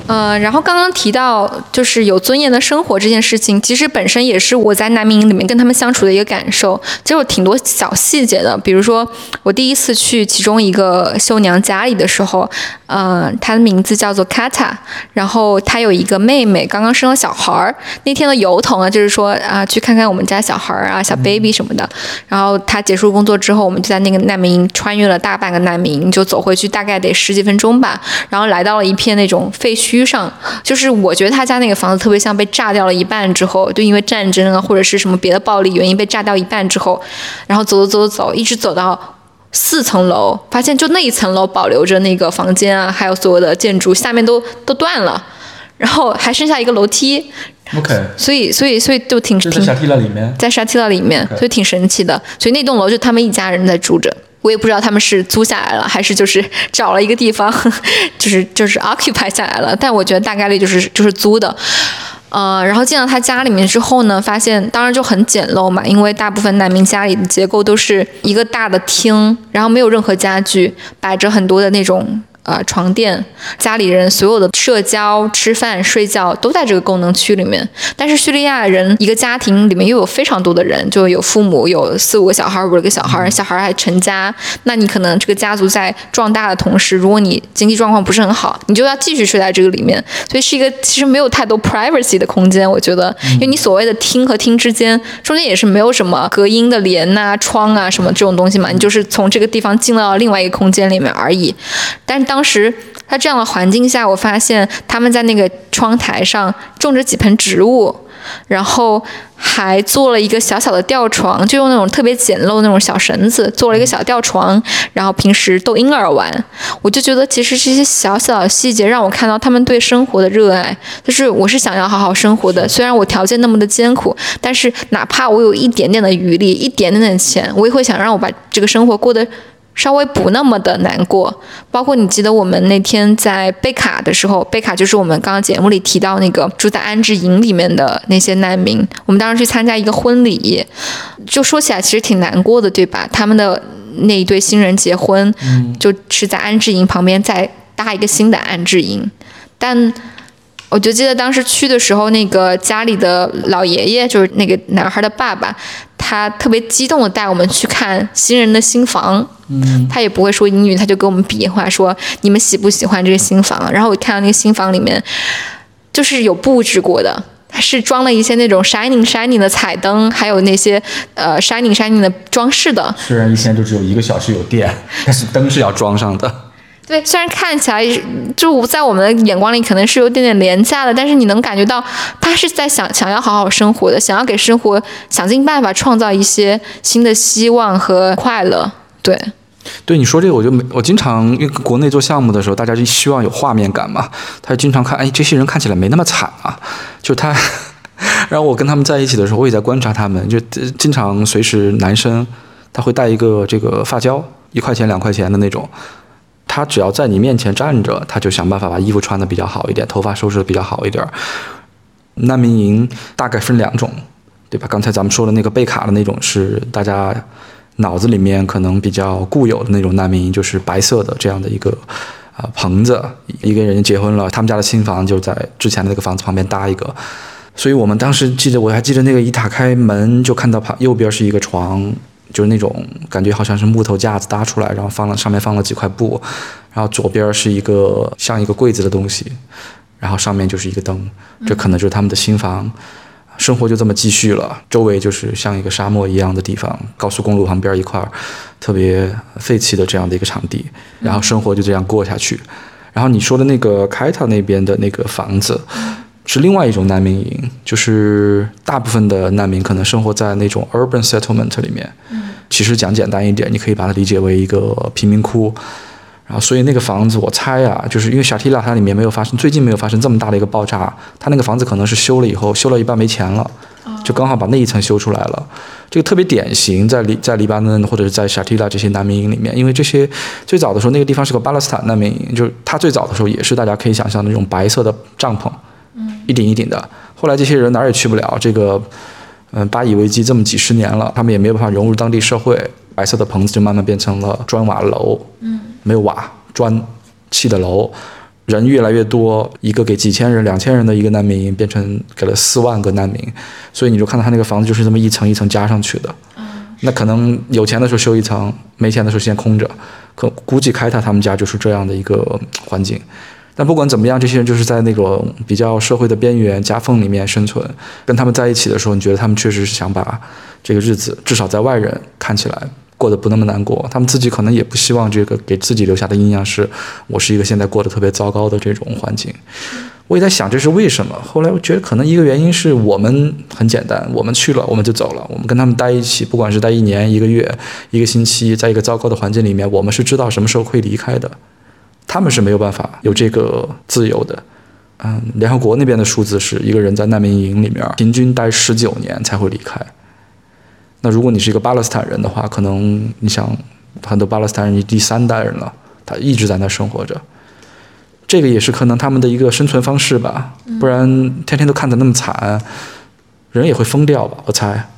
呃，然后刚刚提到就是有尊严的生活这件事情，其实本身也是我在难民营里面跟他们相处的一个感受。其实有挺多小细节的，比如说我第一次去其中一个绣娘家里的时候，呃，她的名字叫做 Kata，然后她有一个妹妹刚刚生了小孩儿。那天的由头呢，就是说啊，去看看我们家小孩儿啊，小 baby 什么的。然后他结束工作之后，我们就在那个难民营穿越了大半个难民营，就走回去，大概得十几分钟吧。然后来到了一片那种废墟上，就是我觉得他家那个房子特别像被炸掉了一半之后，就因为战争啊或者是什么别的暴力原因被炸掉一半之后，然后走走走走，一直走到四层楼，发现就那一层楼保留着那个房间啊，还有所有的建筑，下面都都断了，然后还剩下一个楼梯。OK，所以所以所以就挺挺在沙提拉里面，在沙提拉里面，所以挺神奇的。所以那栋楼就他们一家人在住着，我也不知道他们是租下来了，还是就是找了一个地方，就是就是 occupy 下来了。但我觉得大概率就是就是租的。呃，然后进到他家里面之后呢，发现当然就很简陋嘛，因为大部分难民家里的结构都是一个大的厅，然后没有任何家具，摆着很多的那种。呃床垫，家里人所有的社交、吃饭、睡觉都在这个功能区里面。但是叙利亚人一个家庭里面又有非常多的人，就有父母，有四五个小孩，五六个小孩，小孩还成家。那你可能这个家族在壮大的同时，如果你经济状况不是很好，你就要继续睡在这个里面。所以是一个其实没有太多 privacy 的空间，我觉得，因为你所谓的厅和厅之间中间也是没有什么隔音的帘呐、窗啊什么这种东西嘛，你就是从这个地方进到另外一个空间里面而已。但是当当时在这样的环境下，我发现他们在那个窗台上种着几盆植物，然后还做了一个小小的吊床，就用那种特别简陋的那种小绳子做了一个小吊床，然后平时逗婴儿玩。我就觉得其实这些小小的细节让我看到他们对生活的热爱，就是我是想要好好生活的，虽然我条件那么的艰苦，但是哪怕我有一点点的余力，一点点的钱，我也会想让我把这个生活过得。稍微不那么的难过，包括你记得我们那天在贝卡的时候，贝卡就是我们刚刚节目里提到那个住在安置营里面的那些难民。我们当时去参加一个婚礼，就说起来其实挺难过的，对吧？他们的那一对新人结婚，就是在安置营旁边再搭一个新的安置营，但我就记得当时去的时候，那个家里的老爷爷就是那个男孩的爸爸，他特别激动的带我们去看新人的新房。嗯，他也不会说英语，他就跟我们比划说你们喜不喜欢这个新房。然后我看到那个新房里面就是有布置过的，是装了一些那种 shining shining 的彩灯，还有那些呃 shining shining 的装饰的。虽然一天就只有一个小时有电，但是灯是要装上的。对，虽然看起来就在我们的眼光里可能是有点点廉价的，但是你能感觉到他是在想想要好好生活的，想要给生活想尽办法创造一些新的希望和快乐。对，对你说这个，我就没我经常因为国内做项目的时候，大家就希望有画面感嘛，他就经常看，哎，这些人看起来没那么惨啊，就他，然后我跟他们在一起的时候，我也在观察他们，就经常随时男生他会带一个这个发胶，一块钱两块钱的那种。他只要在你面前站着，他就想办法把衣服穿的比较好一点，头发收拾的比较好一点。难民营大概分两种，对吧？刚才咱们说的那个贝卡的那种是大家脑子里面可能比较固有的那种难民营，就是白色的这样的一个啊棚子，一个人结婚了，他们家的新房就在之前的那个房子旁边搭一个。所以我们当时记得，我还记得那个一打开门就看到旁右边是一个床。就是那种感觉，好像是木头架子搭出来，然后放了上面放了几块布，然后左边是一个像一个柜子的东西，然后上面就是一个灯，这可能就是他们的新房，生活就这么继续了。周围就是像一个沙漠一样的地方，高速公路旁边一块特别废弃的这样的一个场地，然后生活就这样过下去。然后你说的那个开塔那边的那个房子，是另外一种难民营，就是大部分的难民可能生活在那种 urban settlement 里面。嗯其实讲简单一点，你可以把它理解为一个贫民窟，然后所以那个房子，我猜啊，就是因为小提拉它里面没有发生，最近没有发生这么大的一个爆炸，它那个房子可能是修了以后，修了一半没钱了，就刚好把那一层修出来了。这个特别典型，在黎在黎巴嫩或者是在小提拉这些难民营里面，因为这些最早的时候那个地方是个巴勒斯坦难民营，就是它最早的时候也是大家可以想象的那种白色的帐篷，一顶一顶的。后来这些人哪儿也去不了，这个。嗯，巴以危机这么几十年了，他们也没有办法融入当地社会，白色的棚子就慢慢变成了砖瓦楼，嗯，没有瓦砖砌的楼，人越来越多，一个给几千人、两千人的一个难民营变成给了四万个难民，所以你就看到他那个房子就是这么一层一层加上去的，嗯，那可能有钱的时候修一层，没钱的时候先空着，可估计开他他们家就是这样的一个环境。但不管怎么样，这些人就是在那种比较社会的边缘夹缝里面生存。跟他们在一起的时候，你觉得他们确实是想把这个日子，至少在外人看起来过得不那么难过。他们自己可能也不希望这个给自己留下的印象是，我是一个现在过得特别糟糕的这种环境。我也在想这是为什么。后来我觉得可能一个原因是我们很简单，我们去了我们就走了。我们跟他们待一起，不管是待一年、一个月、一个星期，在一个糟糕的环境里面，我们是知道什么时候会离开的。他们是没有办法有这个自由的，嗯，联合国那边的数字是一个人在难民营里面平均待十九年才会离开。那如果你是一个巴勒斯坦人的话，可能你想很多巴勒斯坦人第三代人了，他一直在那生活着，这个也是可能他们的一个生存方式吧，不然天天都看着那么惨，人也会疯掉吧？我猜。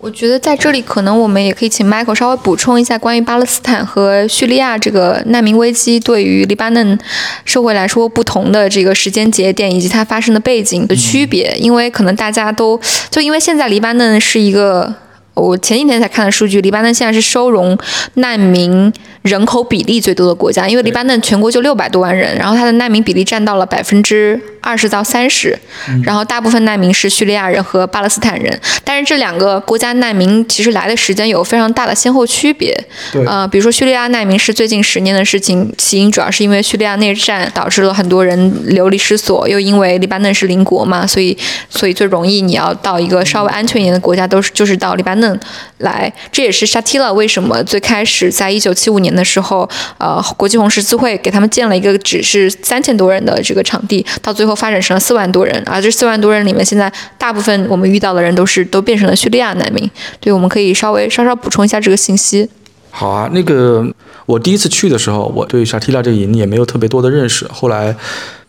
我觉得在这里可能我们也可以请 Michael 稍微补充一下关于巴勒斯坦和叙利亚这个难民危机对于黎巴嫩社会来说不同的这个时间节点以及它发生的背景的区别，因为可能大家都就因为现在黎巴嫩是一个。我前几天才看的数据，黎巴嫩现在是收容难民人口比例最多的国家，因为黎巴嫩全国就六百多万人，然后它的难民比例占到了百分之二十到三十，然后大部分难民是叙利亚人和巴勒斯坦人，但是这两个国家难民其实来的时间有非常大的先后区别。对，呃，比如说叙利亚难民是最近十年的事情，起因主要是因为叙利亚内战导致了很多人流离失所，又因为黎巴嫩是邻国嘛，所以所以最容易你要到一个稍微安全一点的国家都是就是到黎巴嫩。来，这也是沙提拉为什么最开始在一九七五年的时候，呃，国际红十字会给他们建了一个只是三千多人的这个场地，到最后发展成了四万多人，而这四万多人里面，现在大部分我们遇到的人都是都变成了叙利亚难民。对，我们可以稍微稍稍补充一下这个信息。好啊，那个我第一次去的时候，我对沙提拉这个营也没有特别多的认识，后来。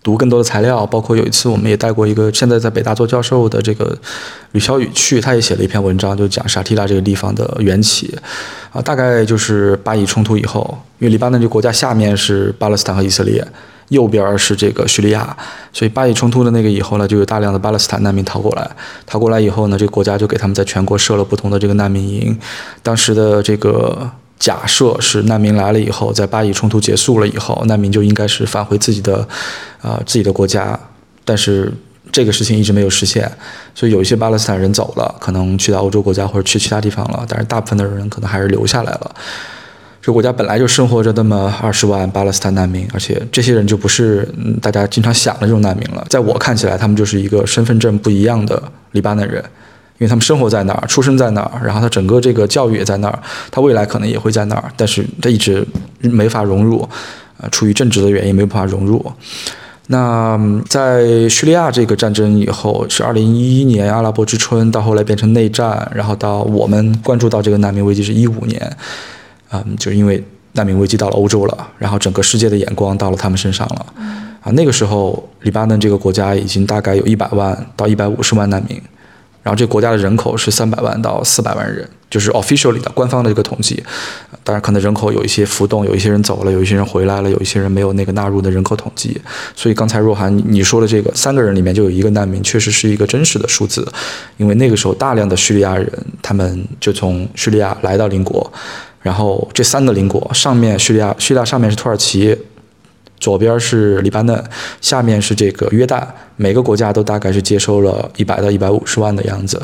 读更多的材料，包括有一次我们也带过一个现在在北大做教授的这个吕小雨去，他也写了一篇文章，就讲沙提拉这个地方的缘起，啊，大概就是巴以冲突以后，因为黎巴嫩这国家下面是巴勒斯坦和以色列，右边是这个叙利亚，所以巴以冲突的那个以后呢，就有大量的巴勒斯坦难民逃过来，逃过来以后呢，这个国家就给他们在全国设了不同的这个难民营，当时的这个。假设是难民来了以后，在巴以冲突结束了以后，难民就应该是返回自己的，啊自己的国家，但是这个事情一直没有实现，所以有一些巴勒斯坦人走了，可能去到欧洲国家或者去其他地方了，但是大部分的人可能还是留下来了。这国家本来就生活着那么二十万巴勒斯坦难民，而且这些人就不是大家经常想的这种难民了，在我看起来，他们就是一个身份证不一样的黎巴嫩人。因为他们生活在那儿，出生在那儿，然后他整个这个教育也在那儿，他未来可能也会在那儿，但是他一直没法融入，呃，出于政治的原因没有办法融入。那在叙利亚这个战争以后，是二零一一年阿拉伯之春，到后来变成内战，然后到我们关注到这个难民危机是一五年，嗯，就是因为难民危机到了欧洲了，然后整个世界的眼光到了他们身上了，啊，那个时候黎巴嫩这个国家已经大概有一百万到一百五十万难民。然后这个国家的人口是三百万到四百万人，就是 officially 的官方的一个统计。当然，可能人口有一些浮动，有一些人走了，有一些人回来了，有一些人没有那个纳入的人口统计。所以刚才若涵你说的这个三个人里面就有一个难民，确实是一个真实的数字。因为那个时候大量的叙利亚人，他们就从叙利亚来到邻国，然后这三个邻国上面叙利亚，叙利亚上面是土耳其。左边是黎巴嫩，下面是这个约旦，每个国家都大概是接收了一百到一百五十万的样子。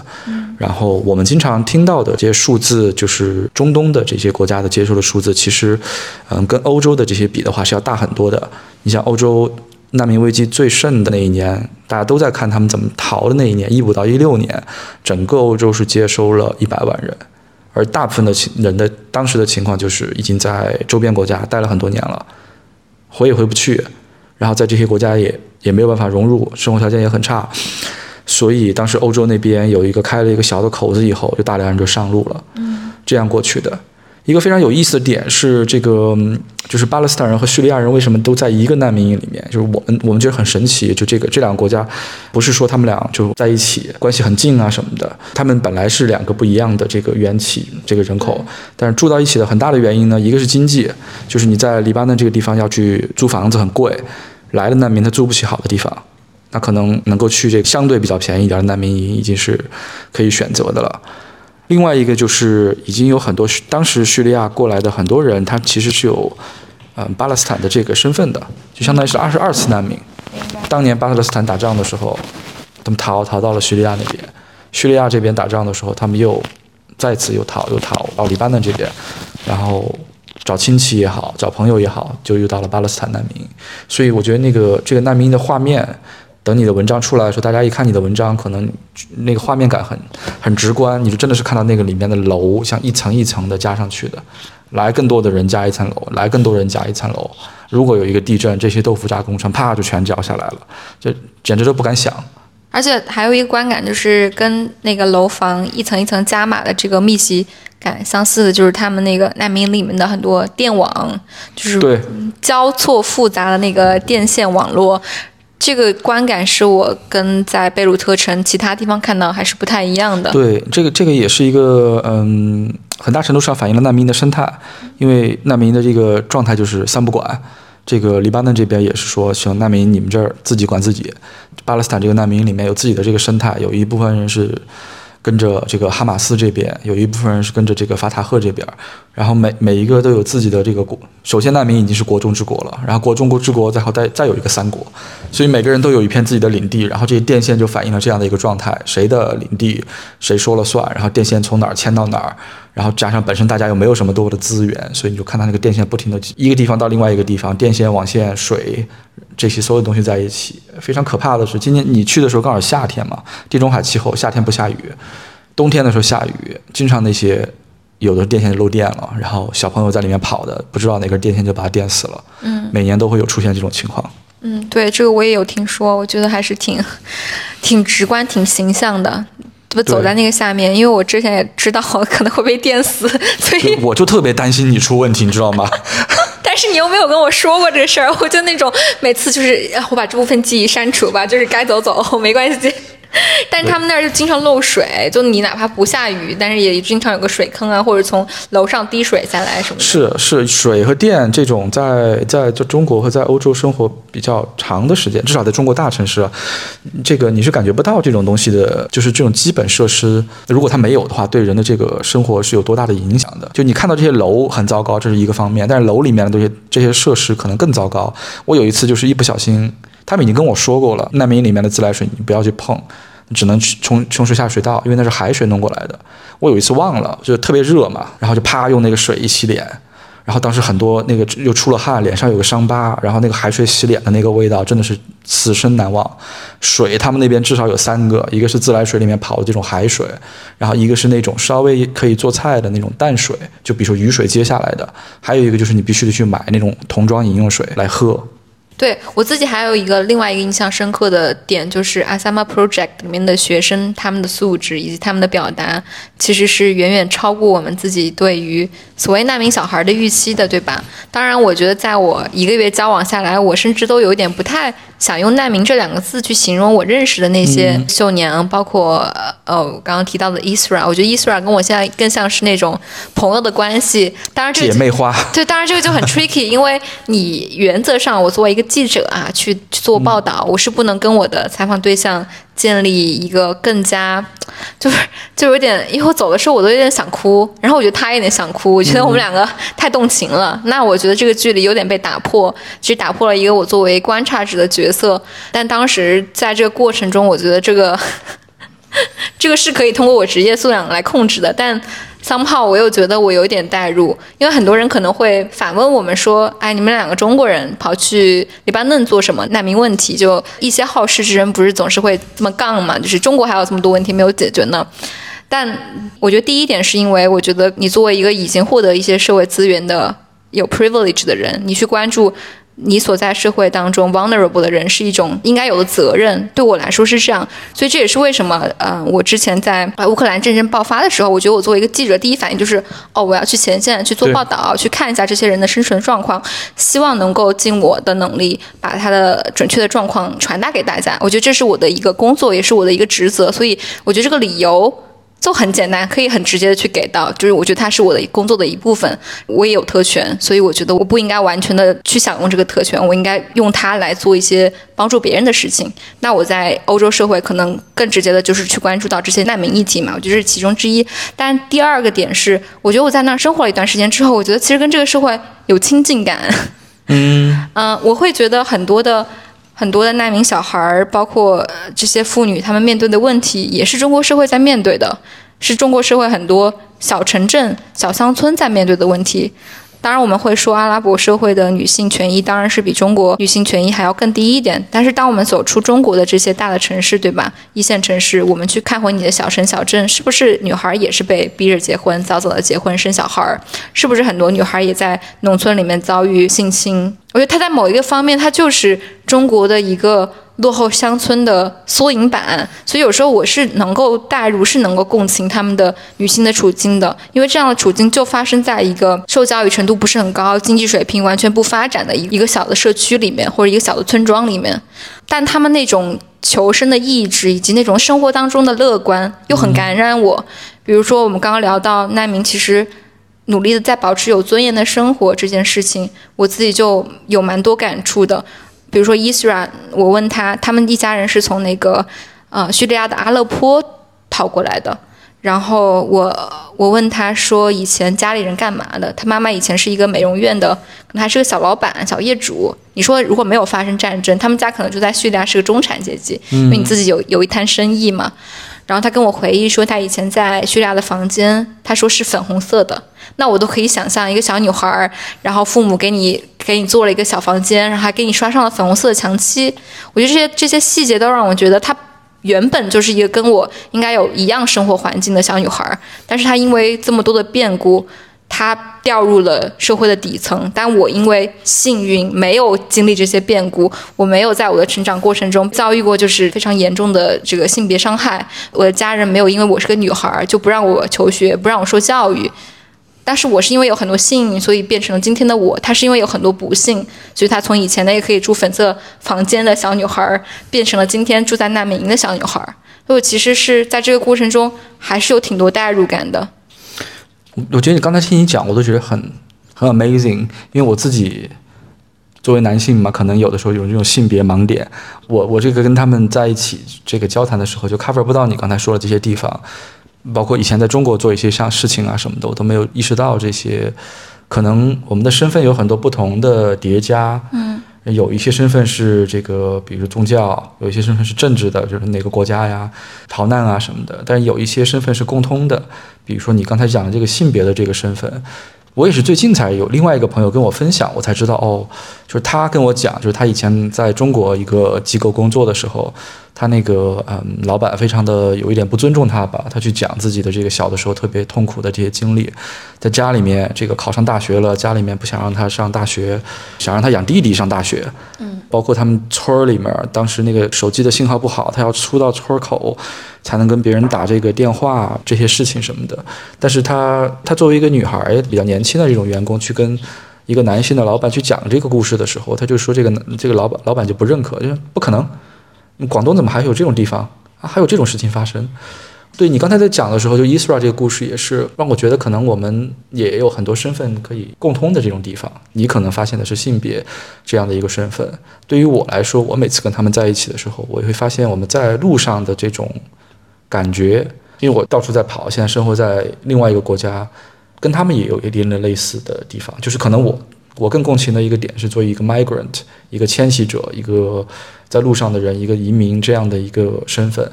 然后我们经常听到的这些数字，就是中东的这些国家的接收的数字，其实，嗯，跟欧洲的这些比的话是要大很多的。你像欧洲难民危机最盛的那一年，大家都在看他们怎么逃的那一年，一五到一六年，整个欧洲是接收了一百万人，而大部分的情人的当时的情况就是已经在周边国家待了很多年了。回也回不去，然后在这些国家也也没有办法融入，生活条件也很差，所以当时欧洲那边有一个开了一个小的口子以后，就大量人就上路了，这样过去的。一个非常有意思的点是，这个就是巴勒斯坦人和叙利亚人为什么都在一个难民营里面？就是我们我们觉得很神奇，就这个这两个国家，不是说他们俩就在一起关系很近啊什么的，他们本来是两个不一样的这个缘起，这个人口，但是住到一起的很大的原因呢，一个是经济，就是你在黎巴嫩这个地方要去租房子很贵，来的难民他租不起好的地方，那可能能够去这个相对比较便宜一点的难民营已经是可以选择的了。另外一个就是已经有很多当时叙利亚过来的很多人，他其实是有，嗯，巴勒斯坦的这个身份的，就相当于是二十二次难民。当年巴勒斯坦打仗的时候，他们逃逃到了叙利亚那边，叙利亚这边打仗的时候，他们又再次又逃又逃到黎巴嫩这边，然后找亲戚也好，找朋友也好，就又到了巴勒斯坦难民。所以我觉得那个这个难民的画面。等你的文章出来的时候，大家一看你的文章，可能那个画面感很很直观，你就真的是看到那个里面的楼像一层一层的加上去的，来更多的人加一层楼，来更多人加一层楼。如果有一个地震，这些豆腐渣工程啪就全掉下来了，这简直都不敢想。而且还有一个观感，就是跟那个楼房一层一层加码的这个密集感相似的，就是他们那个难民里面的很多电网，就是对交错复杂的那个电线网络。这个观感是我跟在贝鲁特城其他地方看到还是不太一样的。对，这个这个也是一个嗯，很大程度上反映了难民的生态，因为难民的这个状态就是三不管。这个黎巴嫩这边也是说，行，难民你们这儿自己管自己。巴勒斯坦这个难民里面有自己的这个生态，有一部分人是。跟着这个哈马斯这边有一部分人是跟着这个法塔赫这边，然后每每一个都有自己的这个国。首先难民已经是国中之国了，然后国中国之国，再后再再有一个三国，所以每个人都有一片自己的领地，然后这些电线就反映了这样的一个状态：谁的领地谁说了算，然后电线从哪儿牵到哪儿，然后加上本身大家又没有什么多的资源，所以你就看到那个电线不停的一个地方到另外一个地方，电线网线水。这些所有东西在一起，非常可怕的是，今年你去的时候刚好夏天嘛，地中海气候，夏天不下雨，冬天的时候下雨，经常那些有的电线就漏电了，然后小朋友在里面跑的，不知道哪根电线就把他电死了。嗯，每年都会有出现这种情况。嗯，对，这个我也有听说，我觉得还是挺挺直观、挺形象的，不走在那个下面，因为我之前也知道可能会被电死，所以我就特别担心你出问题，你知道吗？但是你又没有跟我说过这个事儿，我就那种每次就是我把这部分记忆删除吧，就是该走走没关系。但是他们那儿就经常漏水，就你哪怕不下雨，但是也经常有个水坑啊，或者从楼上滴水下来什么的。是是，水和电这种在在就中国和在欧洲生活比较长的时间，至少在中国大城市，这个你是感觉不到这种东西的，就是这种基本设施，如果它没有的话，对人的这个生活是有多大的影响的？就你看到这些楼很糟糕，这是一个方面，但是楼里面的这些这些设施可能更糟糕。我有一次就是一不小心。他们已经跟我说过了，难民营里面的自来水你不要去碰，只能去冲冲水下水道，因为那是海水弄过来的。我有一次忘了，就特别热嘛，然后就啪用那个水一洗脸，然后当时很多那个又出了汗，脸上有个伤疤，然后那个海水洗脸的那个味道真的是此生难忘。水他们那边至少有三个，一个是自来水里面跑的这种海水，然后一个是那种稍微可以做菜的那种淡水，就比如说雨水接下来的，还有一个就是你必须得去买那种桶装饮用水来喝。对我自己还有一个另外一个印象深刻的点，就是 Asama Project 里面的学生他们的素质以及他们的表达，其实是远远超过我们自己对于所谓难民小孩的预期的，对吧？当然，我觉得在我一个月交往下来，我甚至都有一点不太。想用难民这两个字去形容我认识的那些秀娘，包括呃刚刚提到的 Isra，我觉得 Isra 跟我现在更像是那种朋友的关系。当然，这姐妹花。对，当然这个就很 tricky，因为你原则上我作为一个记者啊，去做报道，我是不能跟我的采访对象。建立一个更加，就是就有点，因为我走的时候我都有点想哭，然后我觉得他有点想哭，我觉得我们两个太动情了。那我觉得这个距离有点被打破，其实打破了一个我作为观察者的角色。但当时在这个过程中，我觉得这个这个是可以通过我职业素养来控制的，但。Somehow 我又觉得我有点代入，因为很多人可能会反问我们说：“哎，你们两个中国人跑去黎巴嫩做什么？难民问题，就一些好事之人不是总是会这么杠嘛？就是中国还有这么多问题没有解决呢。”但我觉得第一点是因为我觉得你作为一个已经获得一些社会资源的有 privilege 的人，你去关注。你所在社会当中 vulnerable 的人是一种应该有的责任，对我来说是这样，所以这也是为什么，嗯，我之前在乌克兰战争爆发的时候，我觉得我作为一个记者，第一反应就是，哦，我要去前线去做报道，去看一下这些人的生存状况，希望能够尽我的能力把他的准确的状况传达给大家。我觉得这是我的一个工作，也是我的一个职责，所以我觉得这个理由。就很简单，可以很直接的去给到，就是我觉得它是我的工作的一部分，我也有特权，所以我觉得我不应该完全的去享用这个特权，我应该用它来做一些帮助别人的事情。那我在欧洲社会可能更直接的就是去关注到这些难民议题嘛，我觉得是其中之一。但第二个点是，我觉得我在那儿生活了一段时间之后，我觉得其实跟这个社会有亲近感。嗯嗯，我会觉得很多的。很多的难民小孩儿，包括这些妇女，他们面对的问题，也是中国社会在面对的，是中国社会很多小城镇、小乡村在面对的问题。当然，我们会说阿拉伯社会的女性权益当然是比中国女性权益还要更低一点。但是，当我们走出中国的这些大的城市，对吧？一线城市，我们去看回你的小城小镇，是不是女孩也是被逼着结婚，早早的结婚生小孩儿？是不是很多女孩也在农村里面遭遇性侵？我觉得他在某一个方面，他就是中国的一个落后乡村的缩影版，所以有时候我是能够代入，是能够共情他们的女性的处境的，因为这样的处境就发生在一个受教育程度不是很高、经济水平完全不发展的一一个小的社区里面，或者一个小的村庄里面，但他们那种求生的意志以及那种生活当中的乐观又很感染我。比如说，我们刚刚聊到难民，其实。努力的在保持有尊严的生活这件事情，我自己就有蛮多感触的。比如说伊斯兰，我问他，他们一家人是从那个呃叙利亚的阿勒颇跑过来的。然后我我问他说，以前家里人干嘛的？他妈妈以前是一个美容院的，可能还是个小老板、小业主。你说如果没有发生战争，他们家可能就在叙利亚是个中产阶级，因为你自己有有一摊生意嘛。然后他跟我回忆说，他以前在叙利亚的房间，他说是粉红色的。那我都可以想象一个小女孩儿，然后父母给你给你做了一个小房间，然后还给你刷上了粉红色的墙漆。我觉得这些这些细节都让我觉得她原本就是一个跟我应该有一样生活环境的小女孩儿，但是她因为这么多的变故，她掉入了社会的底层。但我因为幸运没有经历这些变故，我没有在我的成长过程中遭遇过就是非常严重的这个性别伤害。我的家人没有因为我是个女孩就不让我求学，不让我受教育。但是我是因为有很多幸运，所以变成了今天的我。她是因为有很多不幸，所以她从以前的也可以住粉色房间的小女孩，变成了今天住在难民营的小女孩。所以我其实是在这个过程中还是有挺多代入感的。我觉得你刚才听你讲，我都觉得很很 amazing，因为我自己作为男性嘛，可能有的时候有这种性别盲点。我我这个跟他们在一起这个交谈的时候，就 cover 不到你刚才说的这些地方。包括以前在中国做一些像事情啊什么的，我都没有意识到这些。可能我们的身份有很多不同的叠加，嗯，有一些身份是这个，比如宗教，有一些身份是政治的，就是哪个国家呀，逃难啊什么的。但是有一些身份是共通的，比如说你刚才讲的这个性别的这个身份，我也是最近才有另外一个朋友跟我分享，我才知道哦，就是他跟我讲，就是他以前在中国一个机构工作的时候。他那个嗯，老板非常的有一点不尊重他吧，他去讲自己的这个小的时候特别痛苦的这些经历，在家里面这个考上大学了，家里面不想让他上大学，想让他养弟弟上大学，嗯，包括他们村儿里面当时那个手机的信号不好，他要出到村口才能跟别人打这个电话这些事情什么的，但是他他作为一个女孩比较年轻的这种员工去跟一个男性的老板去讲这个故事的时候，他就说这个这个老板老板就不认可，就不可能。广东怎么还有这种地方啊？还有这种事情发生？对你刚才在讲的时候，就伊斯拉这个故事也是让我觉得，可能我们也有很多身份可以共通的这种地方。你可能发现的是性别这样的一个身份，对于我来说，我每次跟他们在一起的时候，我也会发现我们在路上的这种感觉，因为我到处在跑，现在生活在另外一个国家，跟他们也有一点点类似的地方，就是可能我我更共情的一个点是作为一个 migrant，一个迁徙者，一个。在路上的人，一个移民这样的一个身份，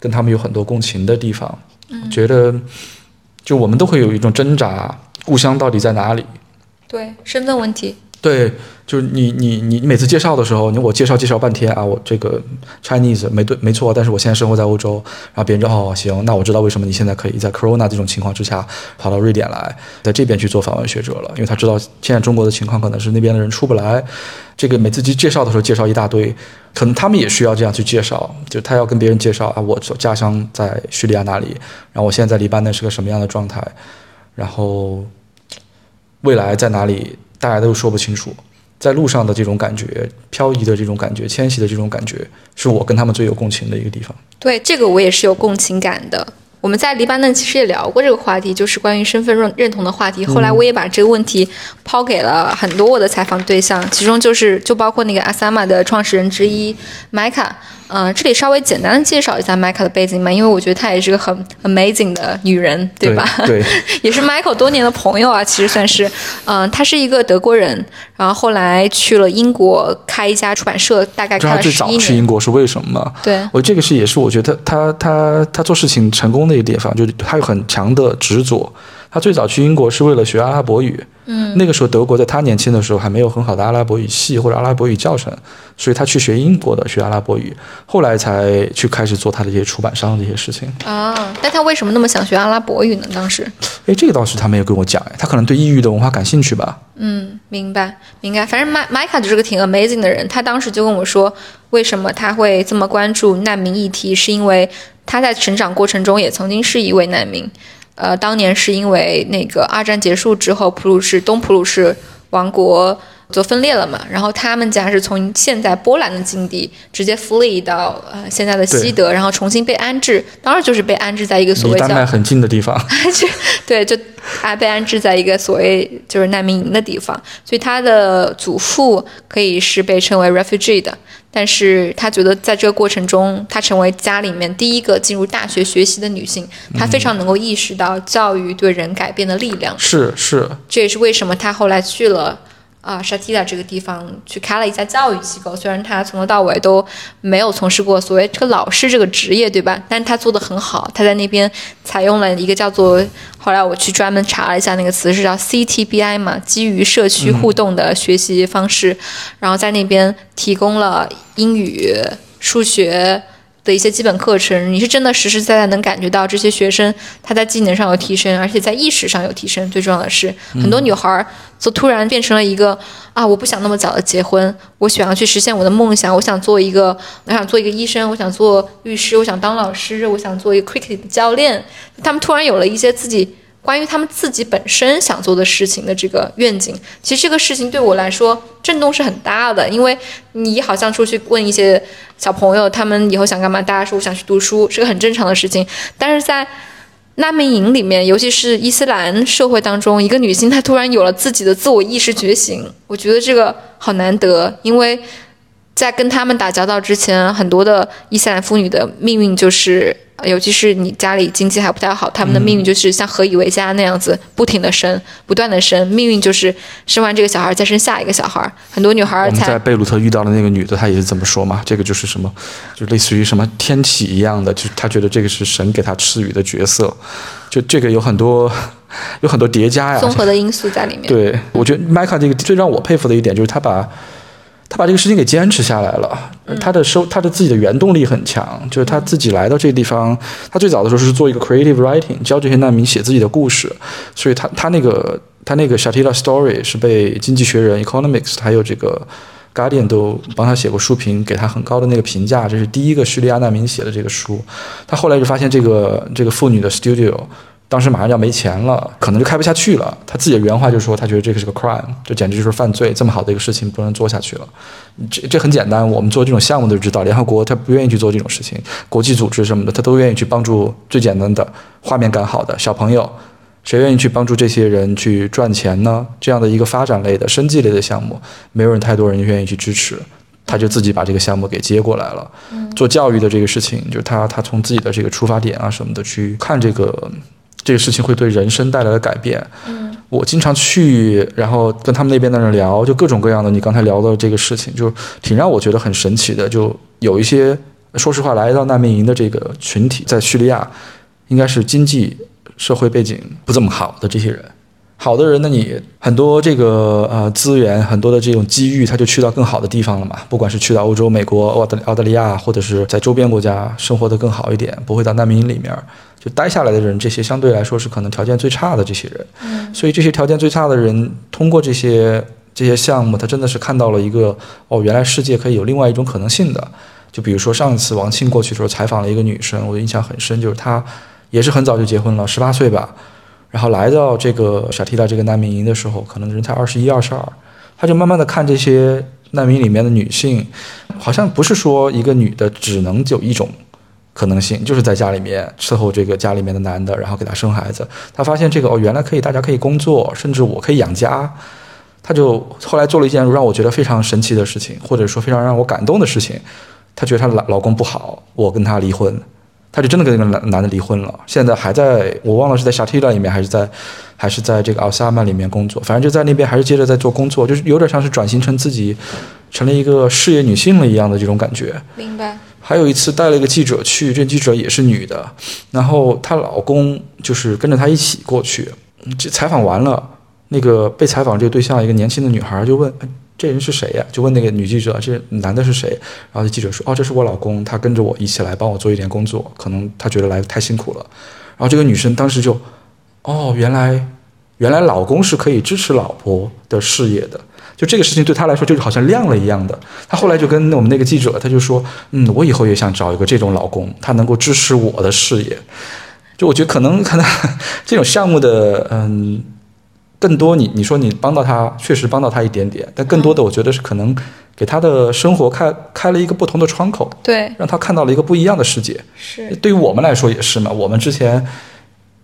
跟他们有很多共情的地方。觉得，就我们都会有一种挣扎，故乡到底在哪里？对，身份问题。对，就是你你你你每次介绍的时候，你我介绍介绍半天啊，我这个 Chinese 没对没错，但是我现在生活在欧洲，然后别人就哦行，那我知道为什么你现在可以在 Corona 这种情况之下跑到瑞典来，在这边去做访问学者了，因为他知道现在中国的情况可能是那边的人出不来，这个每次去介绍的时候介绍一大堆，可能他们也需要这样去介绍，就他要跟别人介绍啊，我家乡在叙利亚那里，然后我现在在黎巴嫩是个什么样的状态，然后未来在哪里？大家都说不清楚，在路上的这种感觉，漂移的这种感觉，迁徙的这种感觉，是我跟他们最有共情的一个地方。对，这个我也是有共情感的。我们在黎巴嫩其实也聊过这个话题，就是关于身份认认同的话题。后来我也把这个问题抛给了很多我的采访对象，其中就是就包括那个阿萨玛的创始人之一麦卡。嗯，这里稍微简单的介绍一下麦卡的背景吧，因为我觉得她也是个很 amazing 的女人，对吧？对，也是 Michael 多年的朋友啊，其实算是。嗯，她是一个德国人，然后后来去了英国开一家出版社，大概开了十一年。去英国是为什么吗？对，我这个是也是我觉得她她她她做事情成功的一个地方，就是她有很强的执着。他最早去英国是为了学阿拉伯语。嗯，那个时候德国在他年轻的时候还没有很好的阿拉伯语系或者阿拉伯语教程，所以他去学英国的学阿拉伯语，后来才去开始做他的这些出版商的这些事情。啊，但他为什么那么想学阿拉伯语呢？当时？哎，这个倒是他没有跟我讲，哎，他可能对异域的文化感兴趣吧。嗯，明白明白。反正麦麦卡就是个挺 amazing 的人，他当时就跟我说，为什么他会这么关注难民议题，是因为他在成长过程中也曾经是一位难民。呃，当年是因为那个二战结束之后，普鲁士东普鲁士王国。就分裂了嘛，然后他们家是从现在波兰的境地直接 flee 到呃现在的西德，然后重新被安置，当然就是被安置在一个所谓叫离丹麦很近的地方，对，就他被安置在一个所谓就是难民营的地方，所以他的祖父可以是被称为 refugee 的，但是他觉得在这个过程中，他成为家里面第一个进入大学学习的女性，她非常能够意识到教育对人改变的力量，是是，这也是为什么她后来去了。啊，沙提拉这个地方去开了一家教育机构，虽然他从头到尾都没有从事过所谓这个老师这个职业，对吧？但是他做的很好，他在那边采用了一个叫做，后来我去专门查了一下那个词是叫 CTBI 嘛，基于社区互动的学习方式，然后在那边提供了英语、数学。的一些基本课程，你是真的实实在在能感觉到这些学生他在技能上有提升，而且在意识上有提升。最重要的是，很多女孩儿就突然变成了一个啊，我不想那么早的结婚，我想要去实现我的梦想，我想做一个，我想做一个医生，我想做律师，我想当老师，我想做一个 cricket 的教练。他们突然有了一些自己。关于他们自己本身想做的事情的这个愿景，其实这个事情对我来说震动是很大的，因为你好像出去问一些小朋友，他们以后想干嘛，大家说我想去读书，是个很正常的事情。但是在难民营里面，尤其是伊斯兰社会当中，一个女性她突然有了自己的自我意识觉醒，我觉得这个好难得，因为在跟他们打交道之前，很多的伊斯兰妇女的命运就是。尤其是你家里经济还不太好，他们的命运就是像何以为家那样子，不停的生，不断的生，命运就是生完这个小孩再生下一个小孩。很多女孩我们在贝鲁特遇到的那个女的，她也是这么说嘛，这个就是什么，就类似于什么天启一样的，就她觉得这个是神给她赐予的角色，就这个有很多有很多叠加呀，综合的因素在里面。对，我觉得麦卡这个最让我佩服的一点就是他把。他把这个事情给坚持下来了，他的收他的自己的原动力很强，就是他自己来到这个地方，他最早的时候是做一个 creative writing，教这些难民写自己的故事，所以他他那个他那个 Shatila story 是被《经济学人》Economics 还有这个 Guardian 都帮他写过书评，给他很高的那个评价，这是第一个叙利亚难民写的这个书，他后来就发现这个这个妇女的 studio。当时马上要没钱了，可能就开不下去了。他自己的原话就说，他觉得这个是个 crime，这简直就是犯罪。这么好的一个事情不能做下去了。这这很简单，我们做这种项目都知道，联合国他不愿意去做这种事情，国际组织什么的他都愿意去帮助最简单的画面感好的小朋友。谁愿意去帮助这些人去赚钱呢？这样的一个发展类的、生计类的项目，没有人太多人愿意去支持。他就自己把这个项目给接过来了。做教育的这个事情，就是他他从自己的这个出发点啊什么的去看这个。这个事情会对人生带来的改变。嗯，我经常去，然后跟他们那边的人聊，就各种各样的。你刚才聊的这个事情，就挺让我觉得很神奇的。就有一些，说实话，来到难民营的这个群体，在叙利亚，应该是经济社会背景不怎么好的这些人。好的人呢，你很多这个呃资源，很多的这种机遇，他就去到更好的地方了嘛。不管是去到欧洲、美国、澳大澳大利亚，或者是在周边国家生活的更好一点，不会到难民营里面。就待下来的人，这些相对来说是可能条件最差的这些人，嗯，所以这些条件最差的人，通过这些这些项目，他真的是看到了一个哦，原来世界可以有另外一种可能性的。就比如说上一次王庆过去的时候采访了一个女生，我印象很深，就是她也是很早就结婚了，十八岁吧，然后来到这个小提拉这个难民营的时候，可能人才二十一、二十二，她就慢慢的看这些难民里面的女性，好像不是说一个女的只能有一种。可能性就是在家里面伺候这个家里面的男的，然后给他生孩子。他发现这个哦，原来可以，大家可以工作，甚至我可以养家。他就后来做了一件让我觉得非常神奇的事情，或者说非常让我感动的事情。他觉得她老老公不好，我跟他离婚，他就真的跟那个男男的离婚了。现在还在我忘了是在沙提拉里面，还是在还是在这个奥萨曼里面工作。反正就在那边还是接着在做工作，就是有点像是转型成自己成了一个事业女性了一样的这种感觉。明白。还有一次带了一个记者去，这记者也是女的，然后她老公就是跟着她一起过去。这采访完了，那个被采访这个对象一个年轻的女孩就问：“这人是谁呀？”就问那个女记者：“这男的是谁？”然后记者说：“哦，这是我老公，他跟着我一起来帮我做一点工作，可能他觉得来太辛苦了。”然后这个女生当时就：“哦，原来原来老公是可以支持老婆的事业的。就这个事情对他来说，就是好像亮了一样的。他后来就跟我们那个记者，他就说：“嗯，我以后也想找一个这种老公，他能够支持我的事业。”就我觉得可能可能这种项目的嗯，更多你你说你帮到他，确实帮到他一点点，但更多的我觉得是可能给他的生活开开了一个不同的窗口，对，让他看到了一个不一样的世界。是对于我们来说也是嘛，我们之前。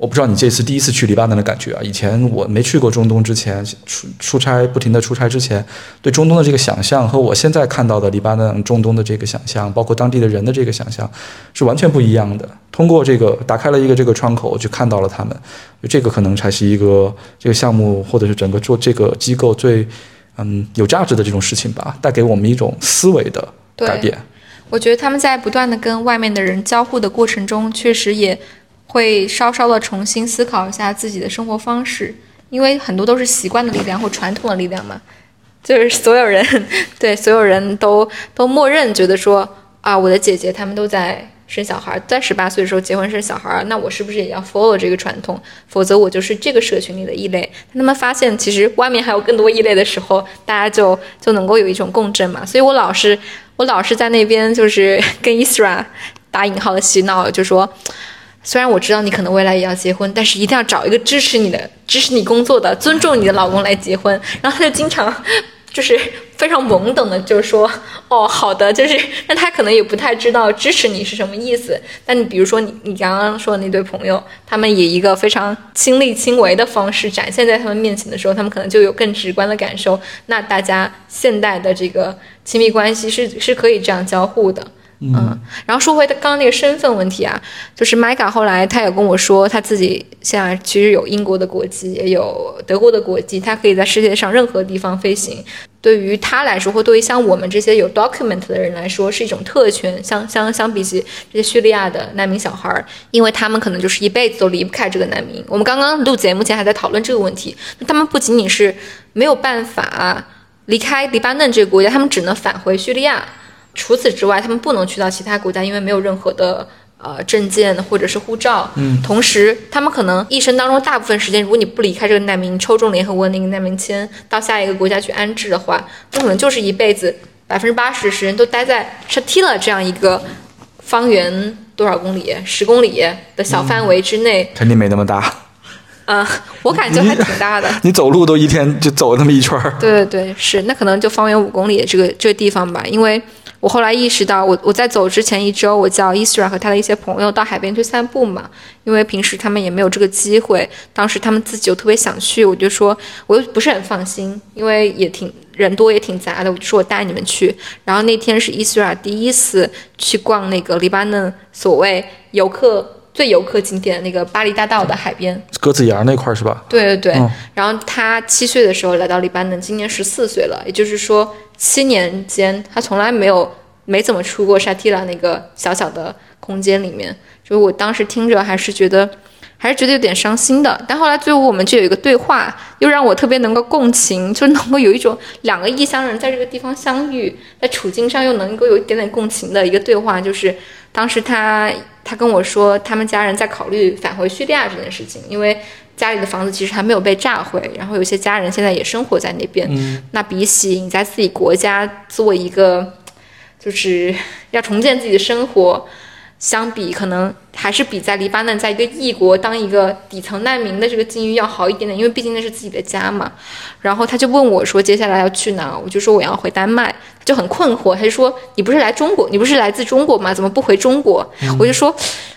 我不知道你这次第一次去黎巴嫩的感觉啊！以前我没去过中东之前，出出差不停的出差之前，对中东的这个想象和我现在看到的黎巴嫩、中东的这个想象，包括当地的人的这个想象，是完全不一样的。通过这个打开了一个这个窗口，我就看到了他们，这个可能才是一个这个项目或者是整个做这个机构最嗯有价值的这种事情吧，带给我们一种思维的改变。我觉得他们在不断的跟外面的人交互的过程中，确实也。会稍稍的重新思考一下自己的生活方式，因为很多都是习惯的力量或传统的力量嘛，就是所有人 对所有人都都默认觉得说啊，我的姐姐她们都在生小孩，在十八岁的时候结婚生小孩，那我是不是也要 follow 这个传统？否则我就是这个社群里的异类。他们发现其实外面还有更多异类的时候，大家就就能够有一种共振嘛。所以我老是我老是在那边就是跟 Isra 打引号的洗脑，就说。虽然我知道你可能未来也要结婚，但是一定要找一个支持你的、支持你工作的、尊重你的老公来结婚。然后他就经常，就是非常懵懂的，就是说，哦，好的，就是，那他可能也不太知道支持你是什么意思。但你比如说你你刚刚说的那对朋友，他们以一个非常亲力亲为的方式展现在他们面前的时候，他们可能就有更直观的感受。那大家现代的这个亲密关系是是可以这样交互的。嗯，然后说回他刚刚那个身份问题啊，就是麦卡后来他也跟我说，他自己现在其实有英国的国籍，也有德国的国籍，他可以在世界上任何地方飞行。对于他来说，或对于像我们这些有 document 的人来说，是一种特权。相相相比起这些叙利亚的难民小孩儿，因为他们可能就是一辈子都离不开这个难民。我们刚刚录节目前还在讨论这个问题，他们不仅仅是没有办法离开黎巴嫩这个国家，他们只能返回叙利亚。除此之外，他们不能去到其他国家，因为没有任何的呃证件或者是护照。嗯，同时，他们可能一生当中大部分时间，如果你不离开这个难民，抽中联合国那个难民签，到下一个国家去安置的话，那可能就是一辈子百分之八十时间都待在 Chatila 这样一个方圆多少公里、十公里的小范围之内。肯定没那么大。嗯，我感觉还挺大的。你走路都一天就走那么一圈儿。对对对，是，那可能就方圆五公里这个这个地方吧，因为。我后来意识到，我我在走之前一周，我叫伊斯 a 和他的一些朋友到海边去散步嘛，因为平时他们也没有这个机会。当时他们自己又特别想去，我就说我又不是很放心，因为也挺人多也挺杂的，我就说我带你们去。然后那天是伊斯 a 第一次去逛那个黎巴嫩所谓游客最游客景点那个巴黎大道的海边，鸽子崖那块是吧？对对对。然后他七岁的时候来到黎巴嫩，今年十四岁了，也就是说。七年间，他从来没有没怎么出过沙提拉那个小小的空间里面，就我当时听着还是觉得，还是觉得有点伤心的。但后来最后我们就有一个对话，又让我特别能够共情，就能够有一种两个异乡人在这个地方相遇，在处境上又能够有一点点共情的一个对话，就是当时他他跟我说，他们家人在考虑返回叙利亚这件事情，因为。家里的房子其实还没有被炸毁，然后有些家人现在也生活在那边。那比起你在自己国家做一个，就是要重建自己的生活，相比可能还是比在黎巴嫩在一个异国当一个底层难民的这个境遇要好一点点，因为毕竟那是自己的家嘛。然后他就问我说：“接下来要去哪？”我就说：“我要回丹麦。”就很困惑，他就说：“你不是来中国？你不是来自中国吗？怎么不回中国？”我就说。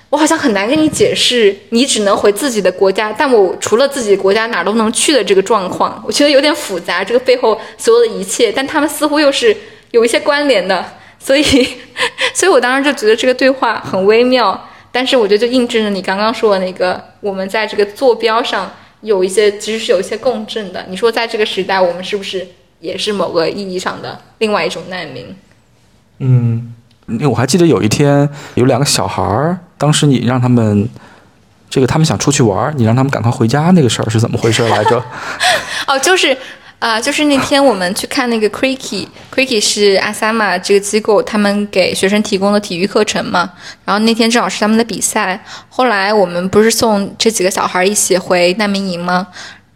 我好像很难跟你解释，你只能回自己的国家，但我除了自己国家哪儿都能去的这个状况，我觉得有点复杂。这个背后所有的一切，但他们似乎又是有一些关联的，所以，所以我当时就觉得这个对话很微妙。但是我觉得就印证了你刚刚说的那个，我们在这个坐标上有一些其实是有一些共振的。你说在这个时代，我们是不是也是某个意义上的另外一种难民？嗯。我还记得有一天有两个小孩儿，当时你让他们，这个他们想出去玩，你让他们赶快回家，那个事儿是怎么回事来着？哦，就是啊，就是那天我们去看那个 Creaky，Creaky 是阿萨玛这个机构他们给学生提供的体育课程嘛。然后那天正好是他们的比赛，后来我们不是送这几个小孩一起回难民营吗？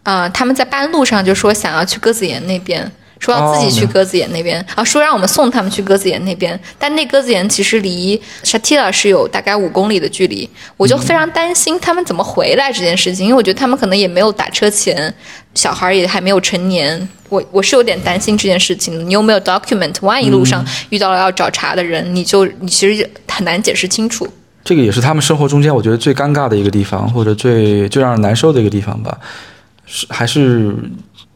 啊、他们在半路上就说想要去鸽子岩那边。说要自己去哦鸽子岩那边、啊，说让我们送他们去鸽子岩那边，但那鸽子岩其实离 Shatila 是有大概五公里的距离，我就非常担心他们怎么回来这件事情，因为我觉得他们可能也没有打车钱，小孩也还没有成年，我我是有点担心这件事情的。你有没有 document？万一路上遇到了要找茬的人，你就你其实很难解释清楚。这个也是他们生活中间我觉得最尴尬的一个地方，或者最最让人难受的一个地方吧，是还是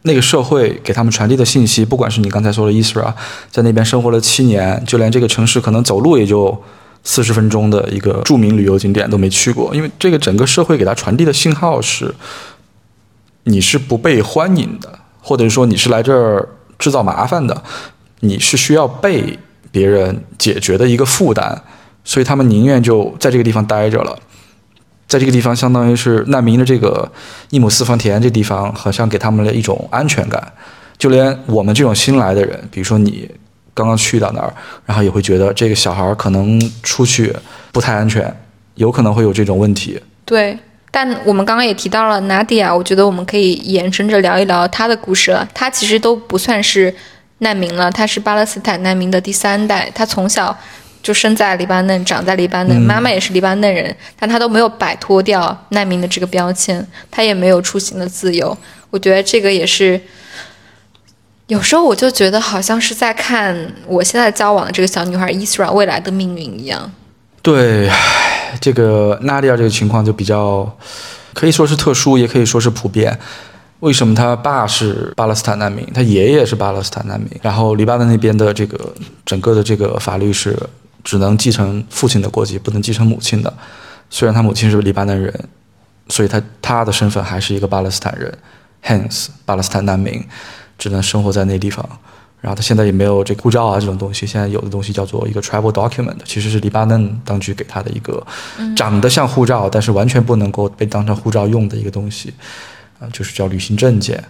那个社会给他们传递的信息，不管是你刚才说的伊斯拉，在那边生活了七年，就连这个城市可能走路也就四十分钟的一个著名旅游景点都没去过，因为这个整个社会给他传递的信号是，你是不被欢迎的，或者说你是来这儿制造麻烦的，你是需要被别人解决的一个负担。所以他们宁愿就在这个地方待着了，在这个地方相当于是难民的这个一亩四分田这地方，好像给他们了一种安全感。就连我们这种新来的人，比如说你刚刚去到那儿，然后也会觉得这个小孩儿可能出去不太安全，有可能会有这种问题。对，但我们刚刚也提到了 Nadia，我觉得我们可以延伸着聊一聊她的故事了。她其实都不算是难民了，她是巴勒斯坦难民的第三代，她从小。就生在黎巴嫩，长在黎巴嫩，妈妈也是黎巴嫩人，但她都没有摆脱掉难民的这个标签，她也没有出行的自由。我觉得这个也是，有时候我就觉得好像是在看我现在交往的这个小女孩伊斯兰未来的命运一样。对，这个纳迪亚这个情况就比较可以说是特殊，也可以说是普遍。为什么他爸是巴勒斯坦难民，他爷爷是巴勒斯坦难民？然后黎巴嫩那边的这个整个的这个法律是只能继承父亲的国籍，不能继承母亲的。虽然他母亲是黎巴嫩人，所以他他的身份还是一个巴勒斯坦人，hence 巴勒斯坦难民，只能生活在那地方。然后他现在也没有这个护照啊这种东西，现在有的东西叫做一个 travel document，其实是黎巴嫩当局给他的一个长得像护照，但是完全不能够被当成护照用的一个东西，啊、就是叫旅行证件。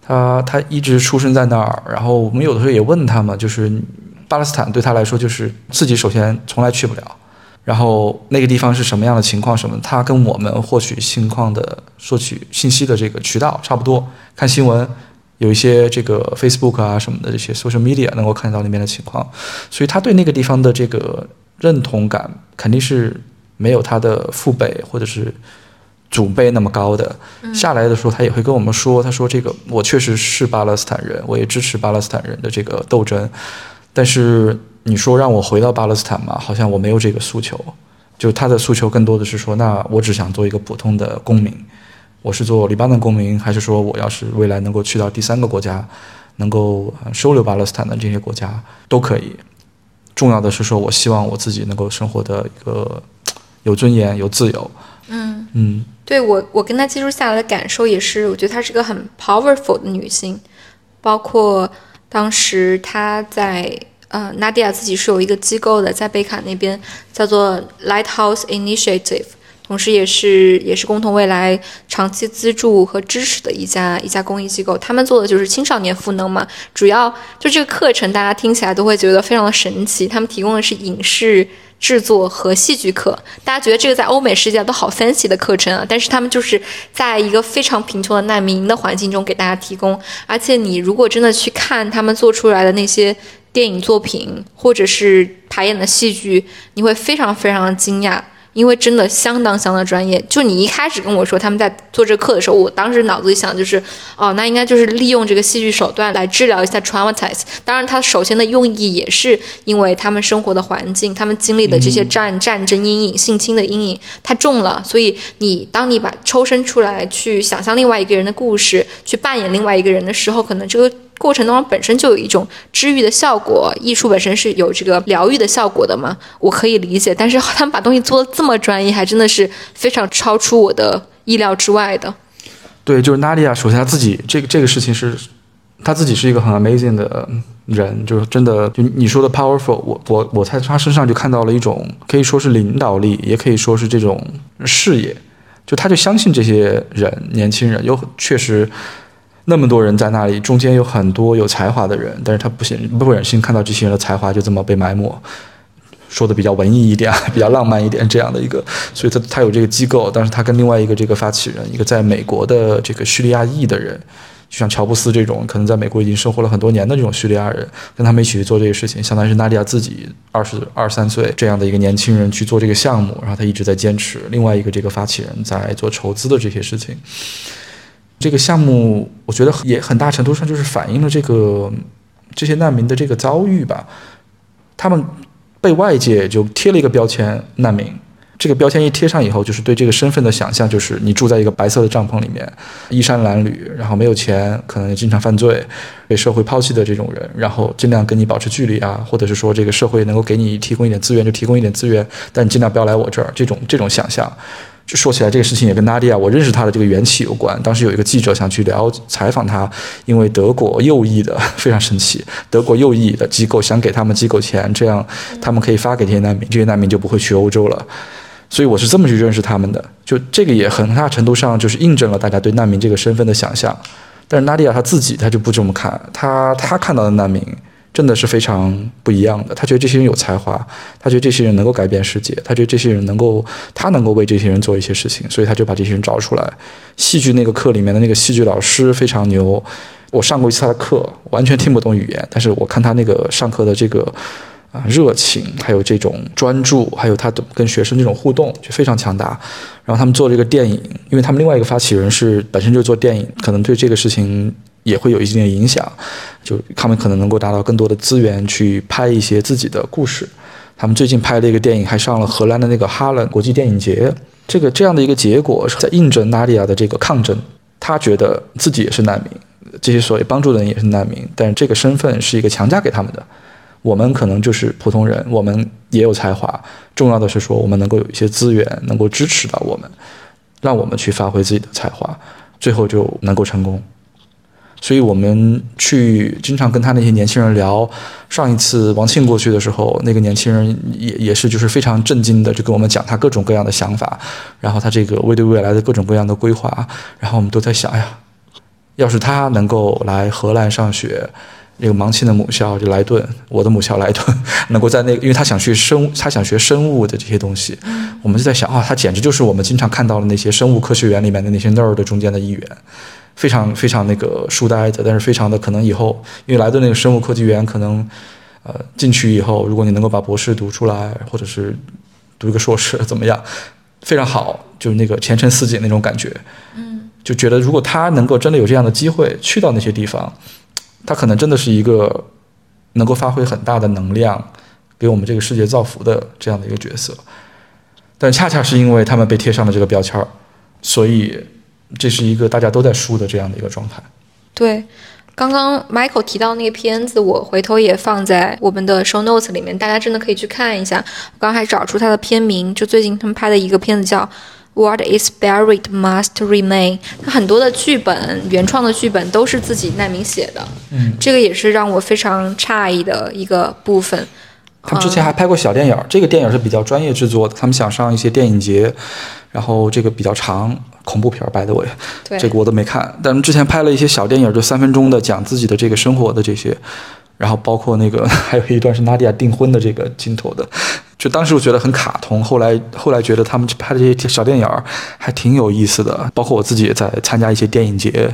他他一直出生在那儿，然后我们有的时候也问他嘛，就是巴勒斯坦对他来说就是自己首先从来去不了，然后那个地方是什么样的情况什么，他跟我们获取信况的获取信息的这个渠道差不多，看新闻。有一些这个 Facebook 啊什么的这些 social media 能够看到那边的情况，所以他对那个地方的这个认同感肯定是没有他的父辈或者是祖辈那么高的。下来的时候，他也会跟我们说，他说这个我确实是巴勒斯坦人，我也支持巴勒斯坦人的这个斗争，但是你说让我回到巴勒斯坦嘛，好像我没有这个诉求。就他的诉求更多的是说，那我只想做一个普通的公民。我是做黎巴嫩公民，还是说我要是未来能够去到第三个国家，能够呃收留巴勒斯坦的这些国家都可以。重要的是说，我希望我自己能够生活的一个有尊严、有自由。嗯嗯对我，我跟她接触下来的感受也是，我觉得她是个很 powerful 的女性，包括当时他在呃纳迪亚自己是有一个机构的，在贝卡那边叫做 Lighthouse Initiative，同时也是也是共同未来长期资助和支持的一家一家公益机构。他们做的就是青少年赋能嘛，主要就这个课程大家听起来都会觉得非常的神奇，他们提供的是影视。制作和戏剧课，大家觉得这个在欧美世界都好 fancy 的课程啊，但是他们就是在一个非常贫穷的难民营的环境中给大家提供，而且你如果真的去看他们做出来的那些电影作品或者是排演的戏剧，你会非常非常的惊讶。因为真的相当相当专业，就你一开始跟我说他们在做这课的时候，我当时脑子里想就是，哦，那应该就是利用这个戏剧手段来治疗一下 traumatize。当然，它首先的用意也是因为他们生活的环境，他们经历的这些战、战争阴影、性侵的阴影太重了，所以你当你把抽身出来去想象另外一个人的故事，去扮演另外一个人的时候，可能这个。过程当中本身就有一种治愈的效果，艺术本身是有这个疗愈的效果的嘛，我可以理解。但是他们把东西做的这么专业，还真的是非常超出我的意料之外的。对，就是娜迪亚，首先他自己这个这个事情是，他自己是一个很 amazing 的人，就是真的，就你说的 powerful，我我我在他身上就看到了一种可以说是领导力，也可以说是这种事业，就他就相信这些人，年轻人有确实。那么多人在那里，中间有很多有才华的人，但是他不忍不忍心看到这些人的才华就这么被埋没，说的比较文艺一点，比较浪漫一点这样的一个，所以他他有这个机构，但是他跟另外一个这个发起人，一个在美国的这个叙利亚裔的人，就像乔布斯这种，可能在美国已经生活了很多年的这种叙利亚人，跟他们一起去做这个事情，相当于是纳迪亚自己二十二三岁这样的一个年轻人去做这个项目，然后他一直在坚持，另外一个这个发起人在做筹资的这些事情。这个项目我觉得也很大程度上就是反映了这个这些难民的这个遭遇吧，他们。被外界就贴了一个标签“难民”，这个标签一贴上以后，就是对这个身份的想象，就是你住在一个白色的帐篷里面，衣衫褴褛，然后没有钱，可能经常犯罪，被社会抛弃的这种人，然后尽量跟你保持距离啊，或者是说这个社会能够给你提供一点资源就提供一点资源，但你尽量不要来我这儿，这种这种想象。说起来，这个事情也跟纳迪亚，我认识他的这个缘起有关。当时有一个记者想去聊采访他，因为德国右翼的 非常生气，德国右翼的机构想给他们机构钱，这样他们可以发给这些难民，这些难民就不会去欧洲了。所以我是这么去认识他们的。就这个也很大程度上就是印证了大家对难民这个身份的想象。但是纳迪亚他自己他就不这么看，他他看到的难民。真的是非常不一样的。他觉得这些人有才华，他觉得这些人能够改变世界，他觉得这些人能够，他能够为这些人做一些事情，所以他就把这些人找出来。戏剧那个课里面的那个戏剧老师非常牛，我上过一次他的课，完全听不懂语言，但是我看他那个上课的这个啊热情，还有这种专注，还有他的跟学生这种互动就非常强大。然后他们做这个电影，因为他们另外一个发起人是本身就做电影，可能对这个事情。也会有一定的影响，就他们可能能够达到更多的资源去拍一些自己的故事。他们最近拍了一个电影还上了荷兰的那个哈伦国际电影节。这个这样的一个结果是在印证纳迪亚的这个抗争。他觉得自己也是难民，这些所谓帮助的人也是难民，但是这个身份是一个强加给他们的。我们可能就是普通人，我们也有才华。重要的是说，我们能够有一些资源，能够支持到我们，让我们去发挥自己的才华，最后就能够成功。所以我们去经常跟他那些年轻人聊。上一次王庆过去的时候，那个年轻人也也是就是非常震惊的，就跟我们讲他各种各样的想法，然后他这个未对未来的各种各样的规划。然后我们都在想，哎呀，要是他能够来荷兰上学，那个芒庆的母校就莱顿，我的母校莱顿，能够在那，因为他想去生，他想学生物的这些东西，我们就在想啊，他简直就是我们经常看到的那些生物科学园里面的那些 nerd 中间的一员。非常非常那个书呆子，但是非常的可能以后，因为来的那个生物科技园，可能，呃，进去以后，如果你能够把博士读出来，或者是读一个硕士 怎么样，非常好，就是那个前程似锦那种感觉。嗯，就觉得如果他能够真的有这样的机会去到那些地方，他可能真的是一个能够发挥很大的能量，给我们这个世界造福的这样的一个角色。但恰恰是因为他们被贴上了这个标签儿，所以。这是一个大家都在输的这样的一个状态。对，刚刚 Michael 提到那个片子，我回头也放在我们的 show notes 里面，大家真的可以去看一下。我刚还找出它的片名，就最近他们拍的一个片子叫《What Is Buried Must Remain》。它很多的剧本，原创的剧本都是自己难民写的。嗯，这个也是让我非常诧异的一个部分。他们之前还拍过小电影，这个电影是比较专业制作的，他们想上一些电影节，然后这个比较长。恐怖片儿，白的我，这个我都没看。但是之前拍了一些小电影，就三分钟的讲自己的这个生活的这些，然后包括那个还有一段是娜迪亚订婚的这个镜头的，就当时我觉得很卡通。后来后来觉得他们拍的这些小电影还挺有意思的，包括我自己也在参加一些电影节，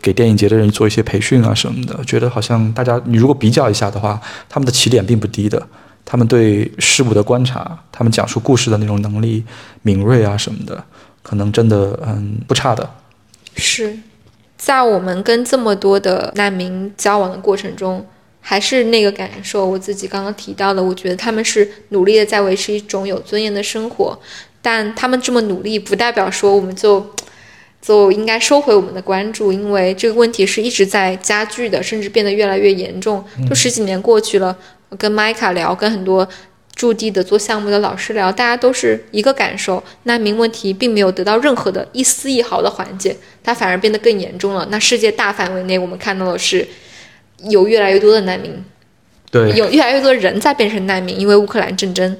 给电影节的人做一些培训啊什么的。觉得好像大家你如果比较一下的话，他们的起点并不低的，他们对事物的观察，他们讲述故事的那种能力敏锐啊什么的。可能真的嗯不差的，是在我们跟这么多的难民交往的过程中，还是那个感受。我自己刚刚提到的，我觉得他们是努力的在维持一种有尊严的生活，但他们这么努力，不代表说我们就 就应该收回我们的关注，因为这个问题是一直在加剧的，甚至变得越来越严重。就十几年过去了，我跟麦卡聊，跟很多。驻地的做项目的老师聊，大家都是一个感受：难民问题并没有得到任何的一丝一毫的缓解，它反而变得更严重了。那世界大范围内，我们看到的是有越来越多的难民，对，有越来越多的人在变成难民，因为乌克兰战争。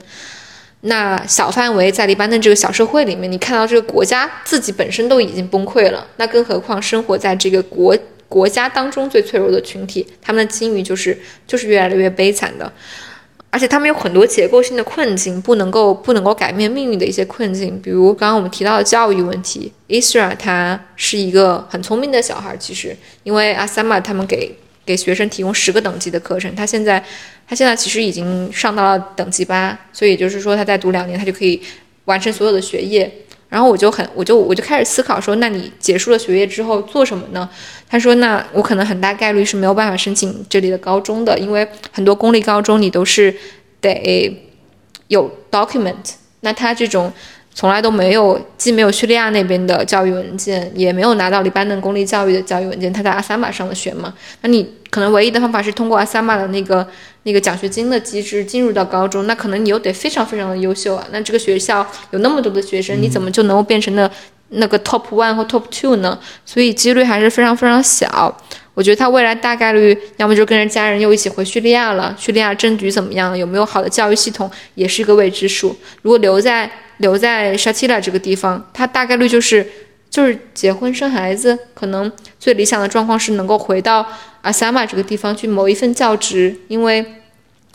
那小范围在黎巴嫩这个小社会里面，你看到这个国家自己本身都已经崩溃了，那更何况生活在这个国国家当中最脆弱的群体，他们的境遇就是就是越来越悲惨的。而且他们有很多结构性的困境，不能够不能够改变命运的一些困境，比如刚刚我们提到的教育问题。Isra 他是一个很聪明的小孩，其实因为阿萨玛他们给给学生提供十个等级的课程，他现在他现在其实已经上到了等级八，所以就是说他再读两年，他就可以完成所有的学业。然后我就很我就我就开始思考说，那你结束了学业之后做什么呢？他说：“那我可能很大概率是没有办法申请这里的高中的，因为很多公立高中你都是得有 document。那他这种从来都没有，既没有叙利亚那边的教育文件，也没有拿到黎巴嫩公立教育的教育文件。他在阿萨玛上的学嘛，那你可能唯一的方法是通过阿萨玛的那个那个奖学金的机制进入到高中。那可能你又得非常非常的优秀啊。那这个学校有那么多的学生，你怎么就能够变成那？”那个 top one 和 top two 呢，所以几率还是非常非常小。我觉得他未来大概率要么就跟着家人又一起回叙利亚了。叙利亚政局怎么样？有没有好的教育系统，也是一个未知数。如果留在留在沙提拉这个地方，他大概率就是就是结婚生孩子。可能最理想的状况是能够回到阿萨玛这个地方去谋一份教职，因为。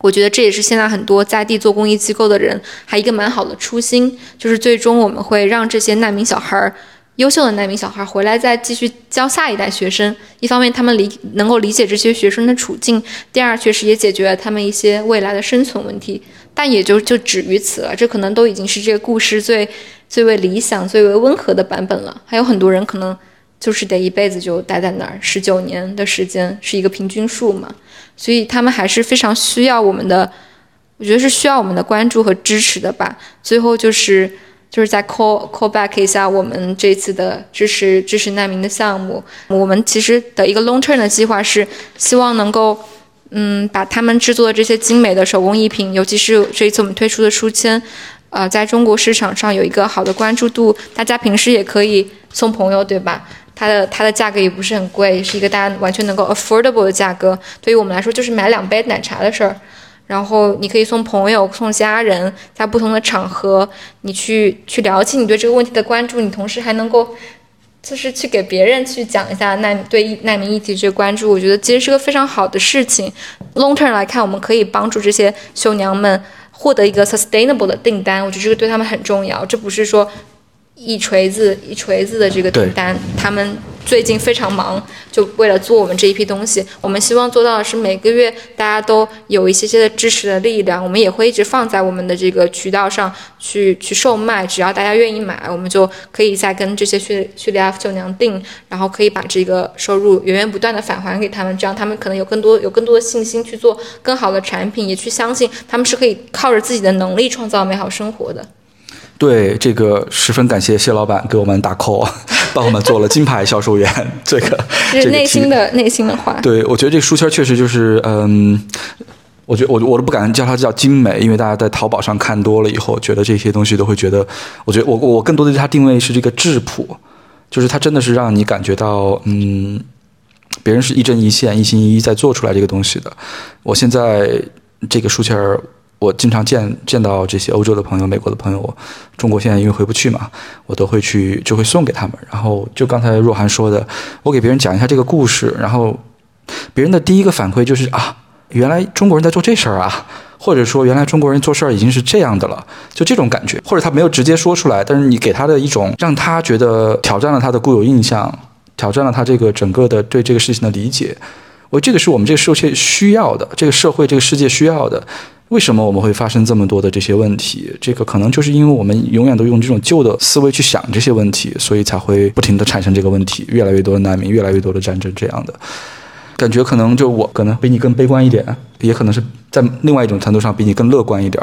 我觉得这也是现在很多在地做公益机构的人还一个蛮好的初心，就是最终我们会让这些难民小孩儿，优秀的难民小孩儿回来再继续教下一代学生。一方面他们理能够理解这些学生的处境，第二确实也解决了他们一些未来的生存问题。但也就就止于此了，这可能都已经是这个故事最最为理想、最为温和的版本了。还有很多人可能就是得一辈子就待在那儿，十九年的时间是一个平均数嘛。所以他们还是非常需要我们的，我觉得是需要我们的关注和支持的吧。最后就是就是在 call call back 一下我们这次的支持支持难民的项目。我们其实的一个 long term 的计划是希望能够，嗯，把他们制作的这些精美的手工艺品，尤其是这一次我们推出的书签，呃，在中国市场上有一个好的关注度。大家平时也可以送朋友，对吧？它的它的价格也不是很贵，是一个大家完全能够 affordable 的价格。对于我们来说，就是买两杯奶茶的事儿。然后你可以送朋友、送家人，在不同的场合，你去去聊起你对这个问题的关注，你同时还能够就是去给别人去讲一下难对难民议题这个关注。我觉得其实是个非常好的事情。Long term 来看，我们可以帮助这些绣娘们获得一个 sustainable 的订单。我觉得这个对他们很重要。这不是说。一锤子一锤子的这个订单，他们最近非常忙，就为了做我们这一批东西。我们希望做到的是每个月大家都有一些些的支持的力量。我们也会一直放在我们的这个渠道上去去售卖，只要大家愿意买，我们就可以再跟这些叙叙利亚舅娘订，然后可以把这个收入源源不断的返还给他们，这样他们可能有更多有更多的信心去做更好的产品，也去相信他们是可以靠着自己的能力创造美好生活的。对这个十分感谢谢老板给我们打 call，帮我们做了金牌销售员。这个 是内心的内心的话。对，我觉得这个书签确实就是，嗯，我觉得我我都不敢叫它叫精美，因为大家在淘宝上看多了以后，觉得这些东西都会觉得，我觉得我我更多的对它定位是这个质朴，就是它真的是让你感觉到，嗯，别人是一针一线、一心一意在做出来这个东西的。我现在这个书签儿。我经常见见到这些欧洲的朋友、美国的朋友，中国现在因为回不去嘛，我都会去，就会送给他们。然后就刚才若涵说的，我给别人讲一下这个故事，然后别人的第一个反馈就是啊，原来中国人在做这事儿啊，或者说原来中国人做事儿已经是这样的了，就这种感觉。或者他没有直接说出来，但是你给他的一种让他觉得挑战了他的固有印象，挑战了他这个整个的对这个事情的理解。我这个是我们这个社会需要的，这个社会这个世界需要的。为什么我们会发生这么多的这些问题？这个可能就是因为我们永远都用这种旧的思维去想这些问题，所以才会不停的产生这个问题，越来越多的难民，越来越多的战争这样的感觉。可能就我可能比你更悲观一点，也可能是在另外一种程度上比你更乐观一点。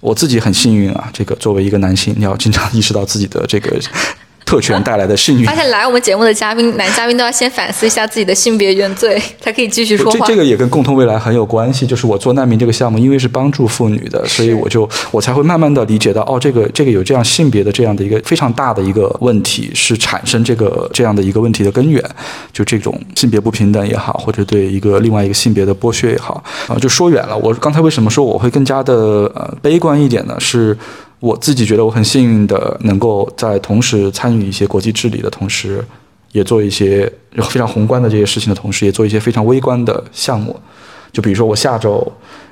我自己很幸运啊，这个作为一个男性，你要经常意识到自己的这个。特权带来的幸运。发现来我们节目的嘉宾，男嘉宾都要先反思一下自己的性别原罪，才可以继续说话。这这个也跟共同未来很有关系。就是我做难民这个项目，因为是帮助妇女的，所以我就我才会慢慢的理解到，哦，这个这个有这样性别的这样的一个非常大的一个问题，是产生这个这样的一个问题的根源。就这种性别不平等也好，或者对一个另外一个性别的剥削也好，啊，就说远了。我刚才为什么说我会更加的呃悲观一点呢？是。我自己觉得我很幸运的，能够在同时参与一些国际治理的同时，也做一些非常宏观的这些事情的同时，也做一些非常微观的项目。就比如说我下周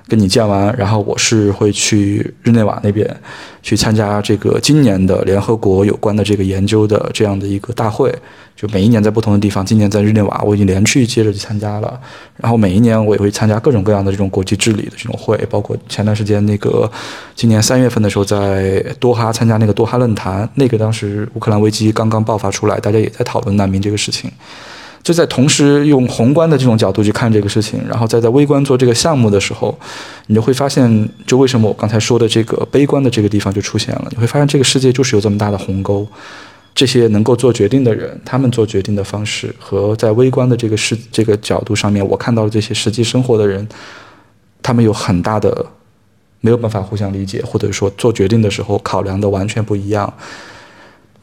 跟你见完，然后我是会去日内瓦那边去参加这个今年的联合国有关的这个研究的这样的一个大会。就每一年在不同的地方，今年在日内瓦，我已经连续接着去参加了。然后每一年我也会参加各种各样的这种国际治理的这种会，包括前段时间那个今年三月份的时候在多哈参加那个多哈论坛，那个当时乌克兰危机刚刚爆发出来，大家也在讨论难民这个事情。就在同时用宏观的这种角度去看这个事情，然后再在微观做这个项目的时候，你就会发现，就为什么我刚才说的这个悲观的这个地方就出现了。你会发现这个世界就是有这么大的鸿沟。这些能够做决定的人，他们做决定的方式和在微观的这个视这个角度上面，我看到了这些实际生活的人，他们有很大的没有办法互相理解，或者说做决定的时候考量的完全不一样。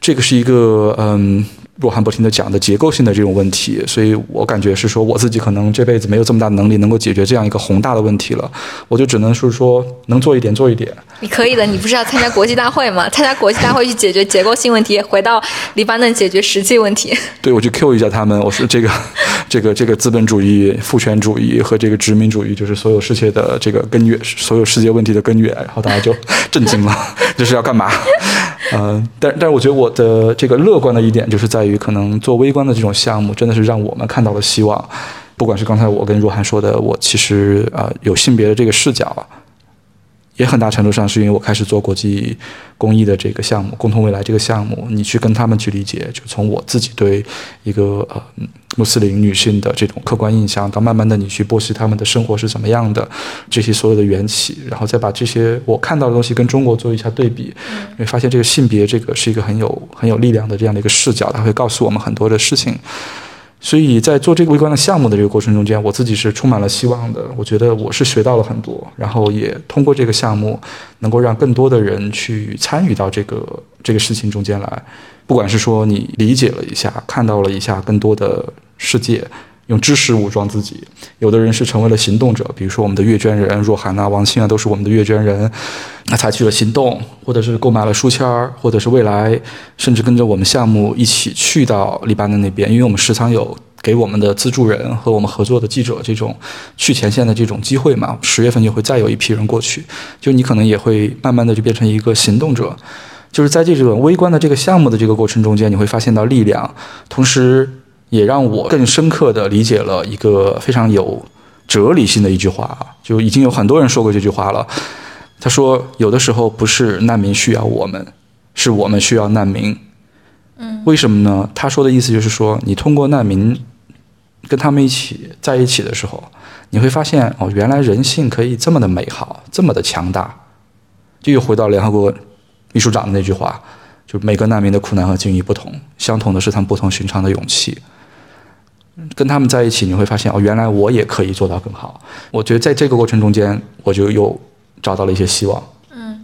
这个是一个嗯。若涵不停的讲的结构性的这种问题，所以我感觉是说我自己可能这辈子没有这么大的能力能够解决这样一个宏大的问题了，我就只能是说能做一点做一点。你可以的，你不是要参加国际大会吗？参加国际大会去解决结构性问题，回到黎巴嫩解决实际问题。对，我去 Q 一下他们，我说这个 这个这个资本主义、父权主义和这个殖民主义就是所有世界的这个根源，所有世界问题的根源，然后大家就震惊了，这是要干嘛？嗯，但但是我觉得我的这个乐观的一点就是在于，可能做微观的这种项目，真的是让我们看到了希望。不管是刚才我跟若涵说的，我其实啊有性别的这个视角。也很大程度上是因为我开始做国际公益的这个项目，共同未来这个项目，你去跟他们去理解，就从我自己对一个呃穆斯林女性的这种客观印象，到慢慢的你去剖析他们的生活是怎么样的，这些所有的缘起，然后再把这些我看到的东西跟中国做一下对比，你会发现这个性别这个是一个很有很有力量的这样的一个视角，它会告诉我们很多的事情。所以在做这个微观的项目的这个过程中间，我自己是充满了希望的。我觉得我是学到了很多，然后也通过这个项目，能够让更多的人去参与到这个这个事情中间来。不管是说你理解了一下，看到了一下更多的世界。用知识武装自己，有的人是成为了行动者，比如说我们的阅卷人若涵啊、王鑫啊，都是我们的阅卷人，那采取了行动，或者是购买了书签儿，或者是未来甚至跟着我们项目一起去到黎巴嫩那边，因为我们时常有给我们的资助人和我们合作的记者这种去前线的这种机会嘛。十月份就会再有一批人过去，就你可能也会慢慢的就变成一个行动者，就是在这种微观的这个项目的这个过程中间，你会发现到力量，同时。也让我更深刻地理解了一个非常有哲理性的一句话啊，就已经有很多人说过这句话了。他说，有的时候不是难民需要我们，是我们需要难民。嗯，为什么呢？他说的意思就是说，你通过难民跟他们一起在一起的时候，你会发现哦，原来人性可以这么的美好，这么的强大。就又回到联合国秘书长的那句话，就每个难民的苦难和境遇不同，相同的是他们不同寻常的勇气。跟他们在一起，你会发现哦，原来我也可以做到更好。我觉得在这个过程中间，我就又找到了一些希望。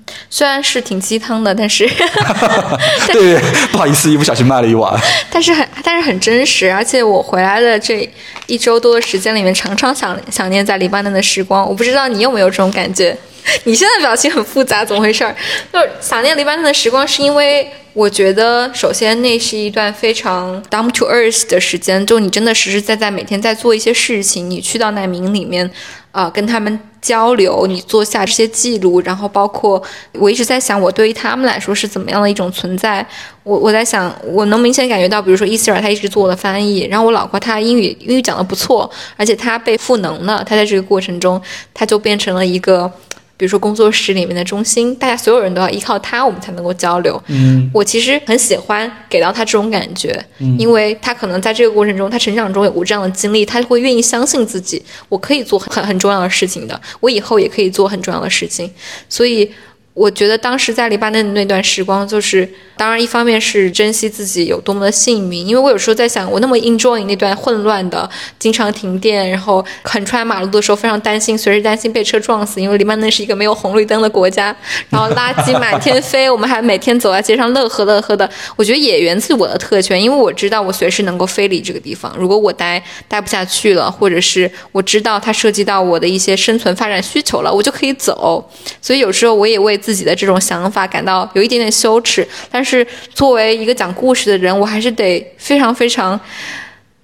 嗯，虽然是挺鸡汤的，但是 对，不好意思，一不小心卖了一碗。但是很，但是很真实。而且我回来的这一周多的时间里面，常常想想念在黎巴嫩的时光。我不知道你有没有这种感觉？你现在表情很复杂，怎么回事？就是想念黎巴嫩的时光，是因为我觉得，首先那是一段非常 down to earth 的时间，就你真的实实在在每天在做一些事情，你去到难民里面，啊，跟他们交流，你做下这些记录，然后包括我一直在想，我对于他们来说是怎么样的一种存在。我我在想，我能明显感觉到，比如说伊斯尔，他一直做我的翻译，然后我老婆她英语英语讲的不错，而且她被赋能了，她在这个过程中，她就变成了一个。比如说工作室里面的中心，大家所有人都要依靠他，我们才能够交流。嗯，我其实很喜欢给到他这种感觉，因为他可能在这个过程中，他成长中有过这样的经历，他会愿意相信自己，我可以做很很重要的事情的，我以后也可以做很重要的事情，所以。我觉得当时在黎巴嫩的那段时光，就是当然一方面是珍惜自己有多么的幸运，因为我有时候在想，我那么 enjoy 那段混乱的，经常停电，然后横穿马路的时候非常担心，随时担心被车撞死，因为黎巴嫩是一个没有红绿灯的国家，然后垃圾满天飞，我们还每天走在街上乐呵乐呵的。我觉得也源自我的特权，因为我知道我随时能够飞离这个地方，如果我待待不下去了，或者是我知道它涉及到我的一些生存发展需求了，我就可以走。所以有时候我也为自己的这种想法感到有一点点羞耻，但是作为一个讲故事的人，我还是得非常非常，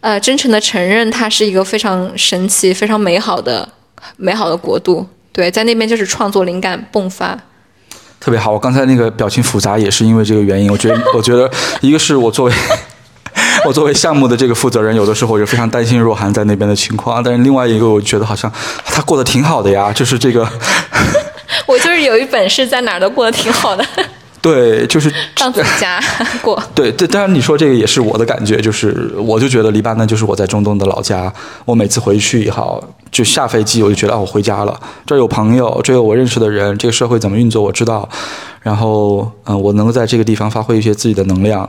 呃，真诚的承认它是一个非常神奇、非常美好的、美好的国度。对，在那边就是创作灵感迸发。特别好，我刚才那个表情复杂也是因为这个原因。我觉得，我觉得一个是我作为 我作为项目的这个负责人，有的时候我就非常担心若涵在那边的情况，但是另外一个我觉得好像他过得挺好的呀，就是这个。我就是有一本事，在哪儿都过得挺好的。对，就是 当自己家 过。对对，当然你说这个也是我的感觉，就是我就觉得黎巴嫩就是我在中东的老家。我每次回去也好，就下飞机我就觉得啊，我回家了，这儿有朋友，这有我认识的人，这个社会怎么运作我知道。然后嗯，我能够在这个地方发挥一些自己的能量，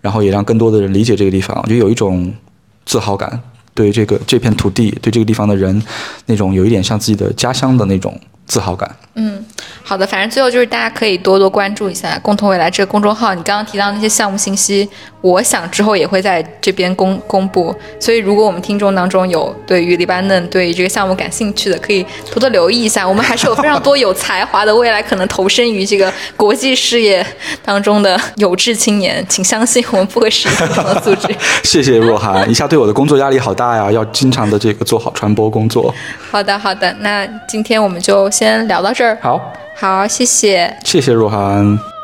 然后也让更多的人理解这个地方，就有一种自豪感，对这个这片土地，对这个地方的人，那种有一点像自己的家乡的那种自豪感。嗯，好的，反正最后就是大家可以多多关注一下“共同未来”这个公众号。你刚刚提到那些项目信息，我想之后也会在这边公公布。所以，如果我们听众当中有对于黎巴嫩对于这个项目感兴趣的，可以多多留意一下。我们还是有非常多有才华的，未来可能投身于这个国际事业当中的有志青年，请相信我们不会是一个的组织。谢谢若涵，一下对我的工作压力好大呀，要经常的这个做好传播工作。好的，好的，那今天我们就先聊到这儿。好，好，谢谢，谢谢若涵。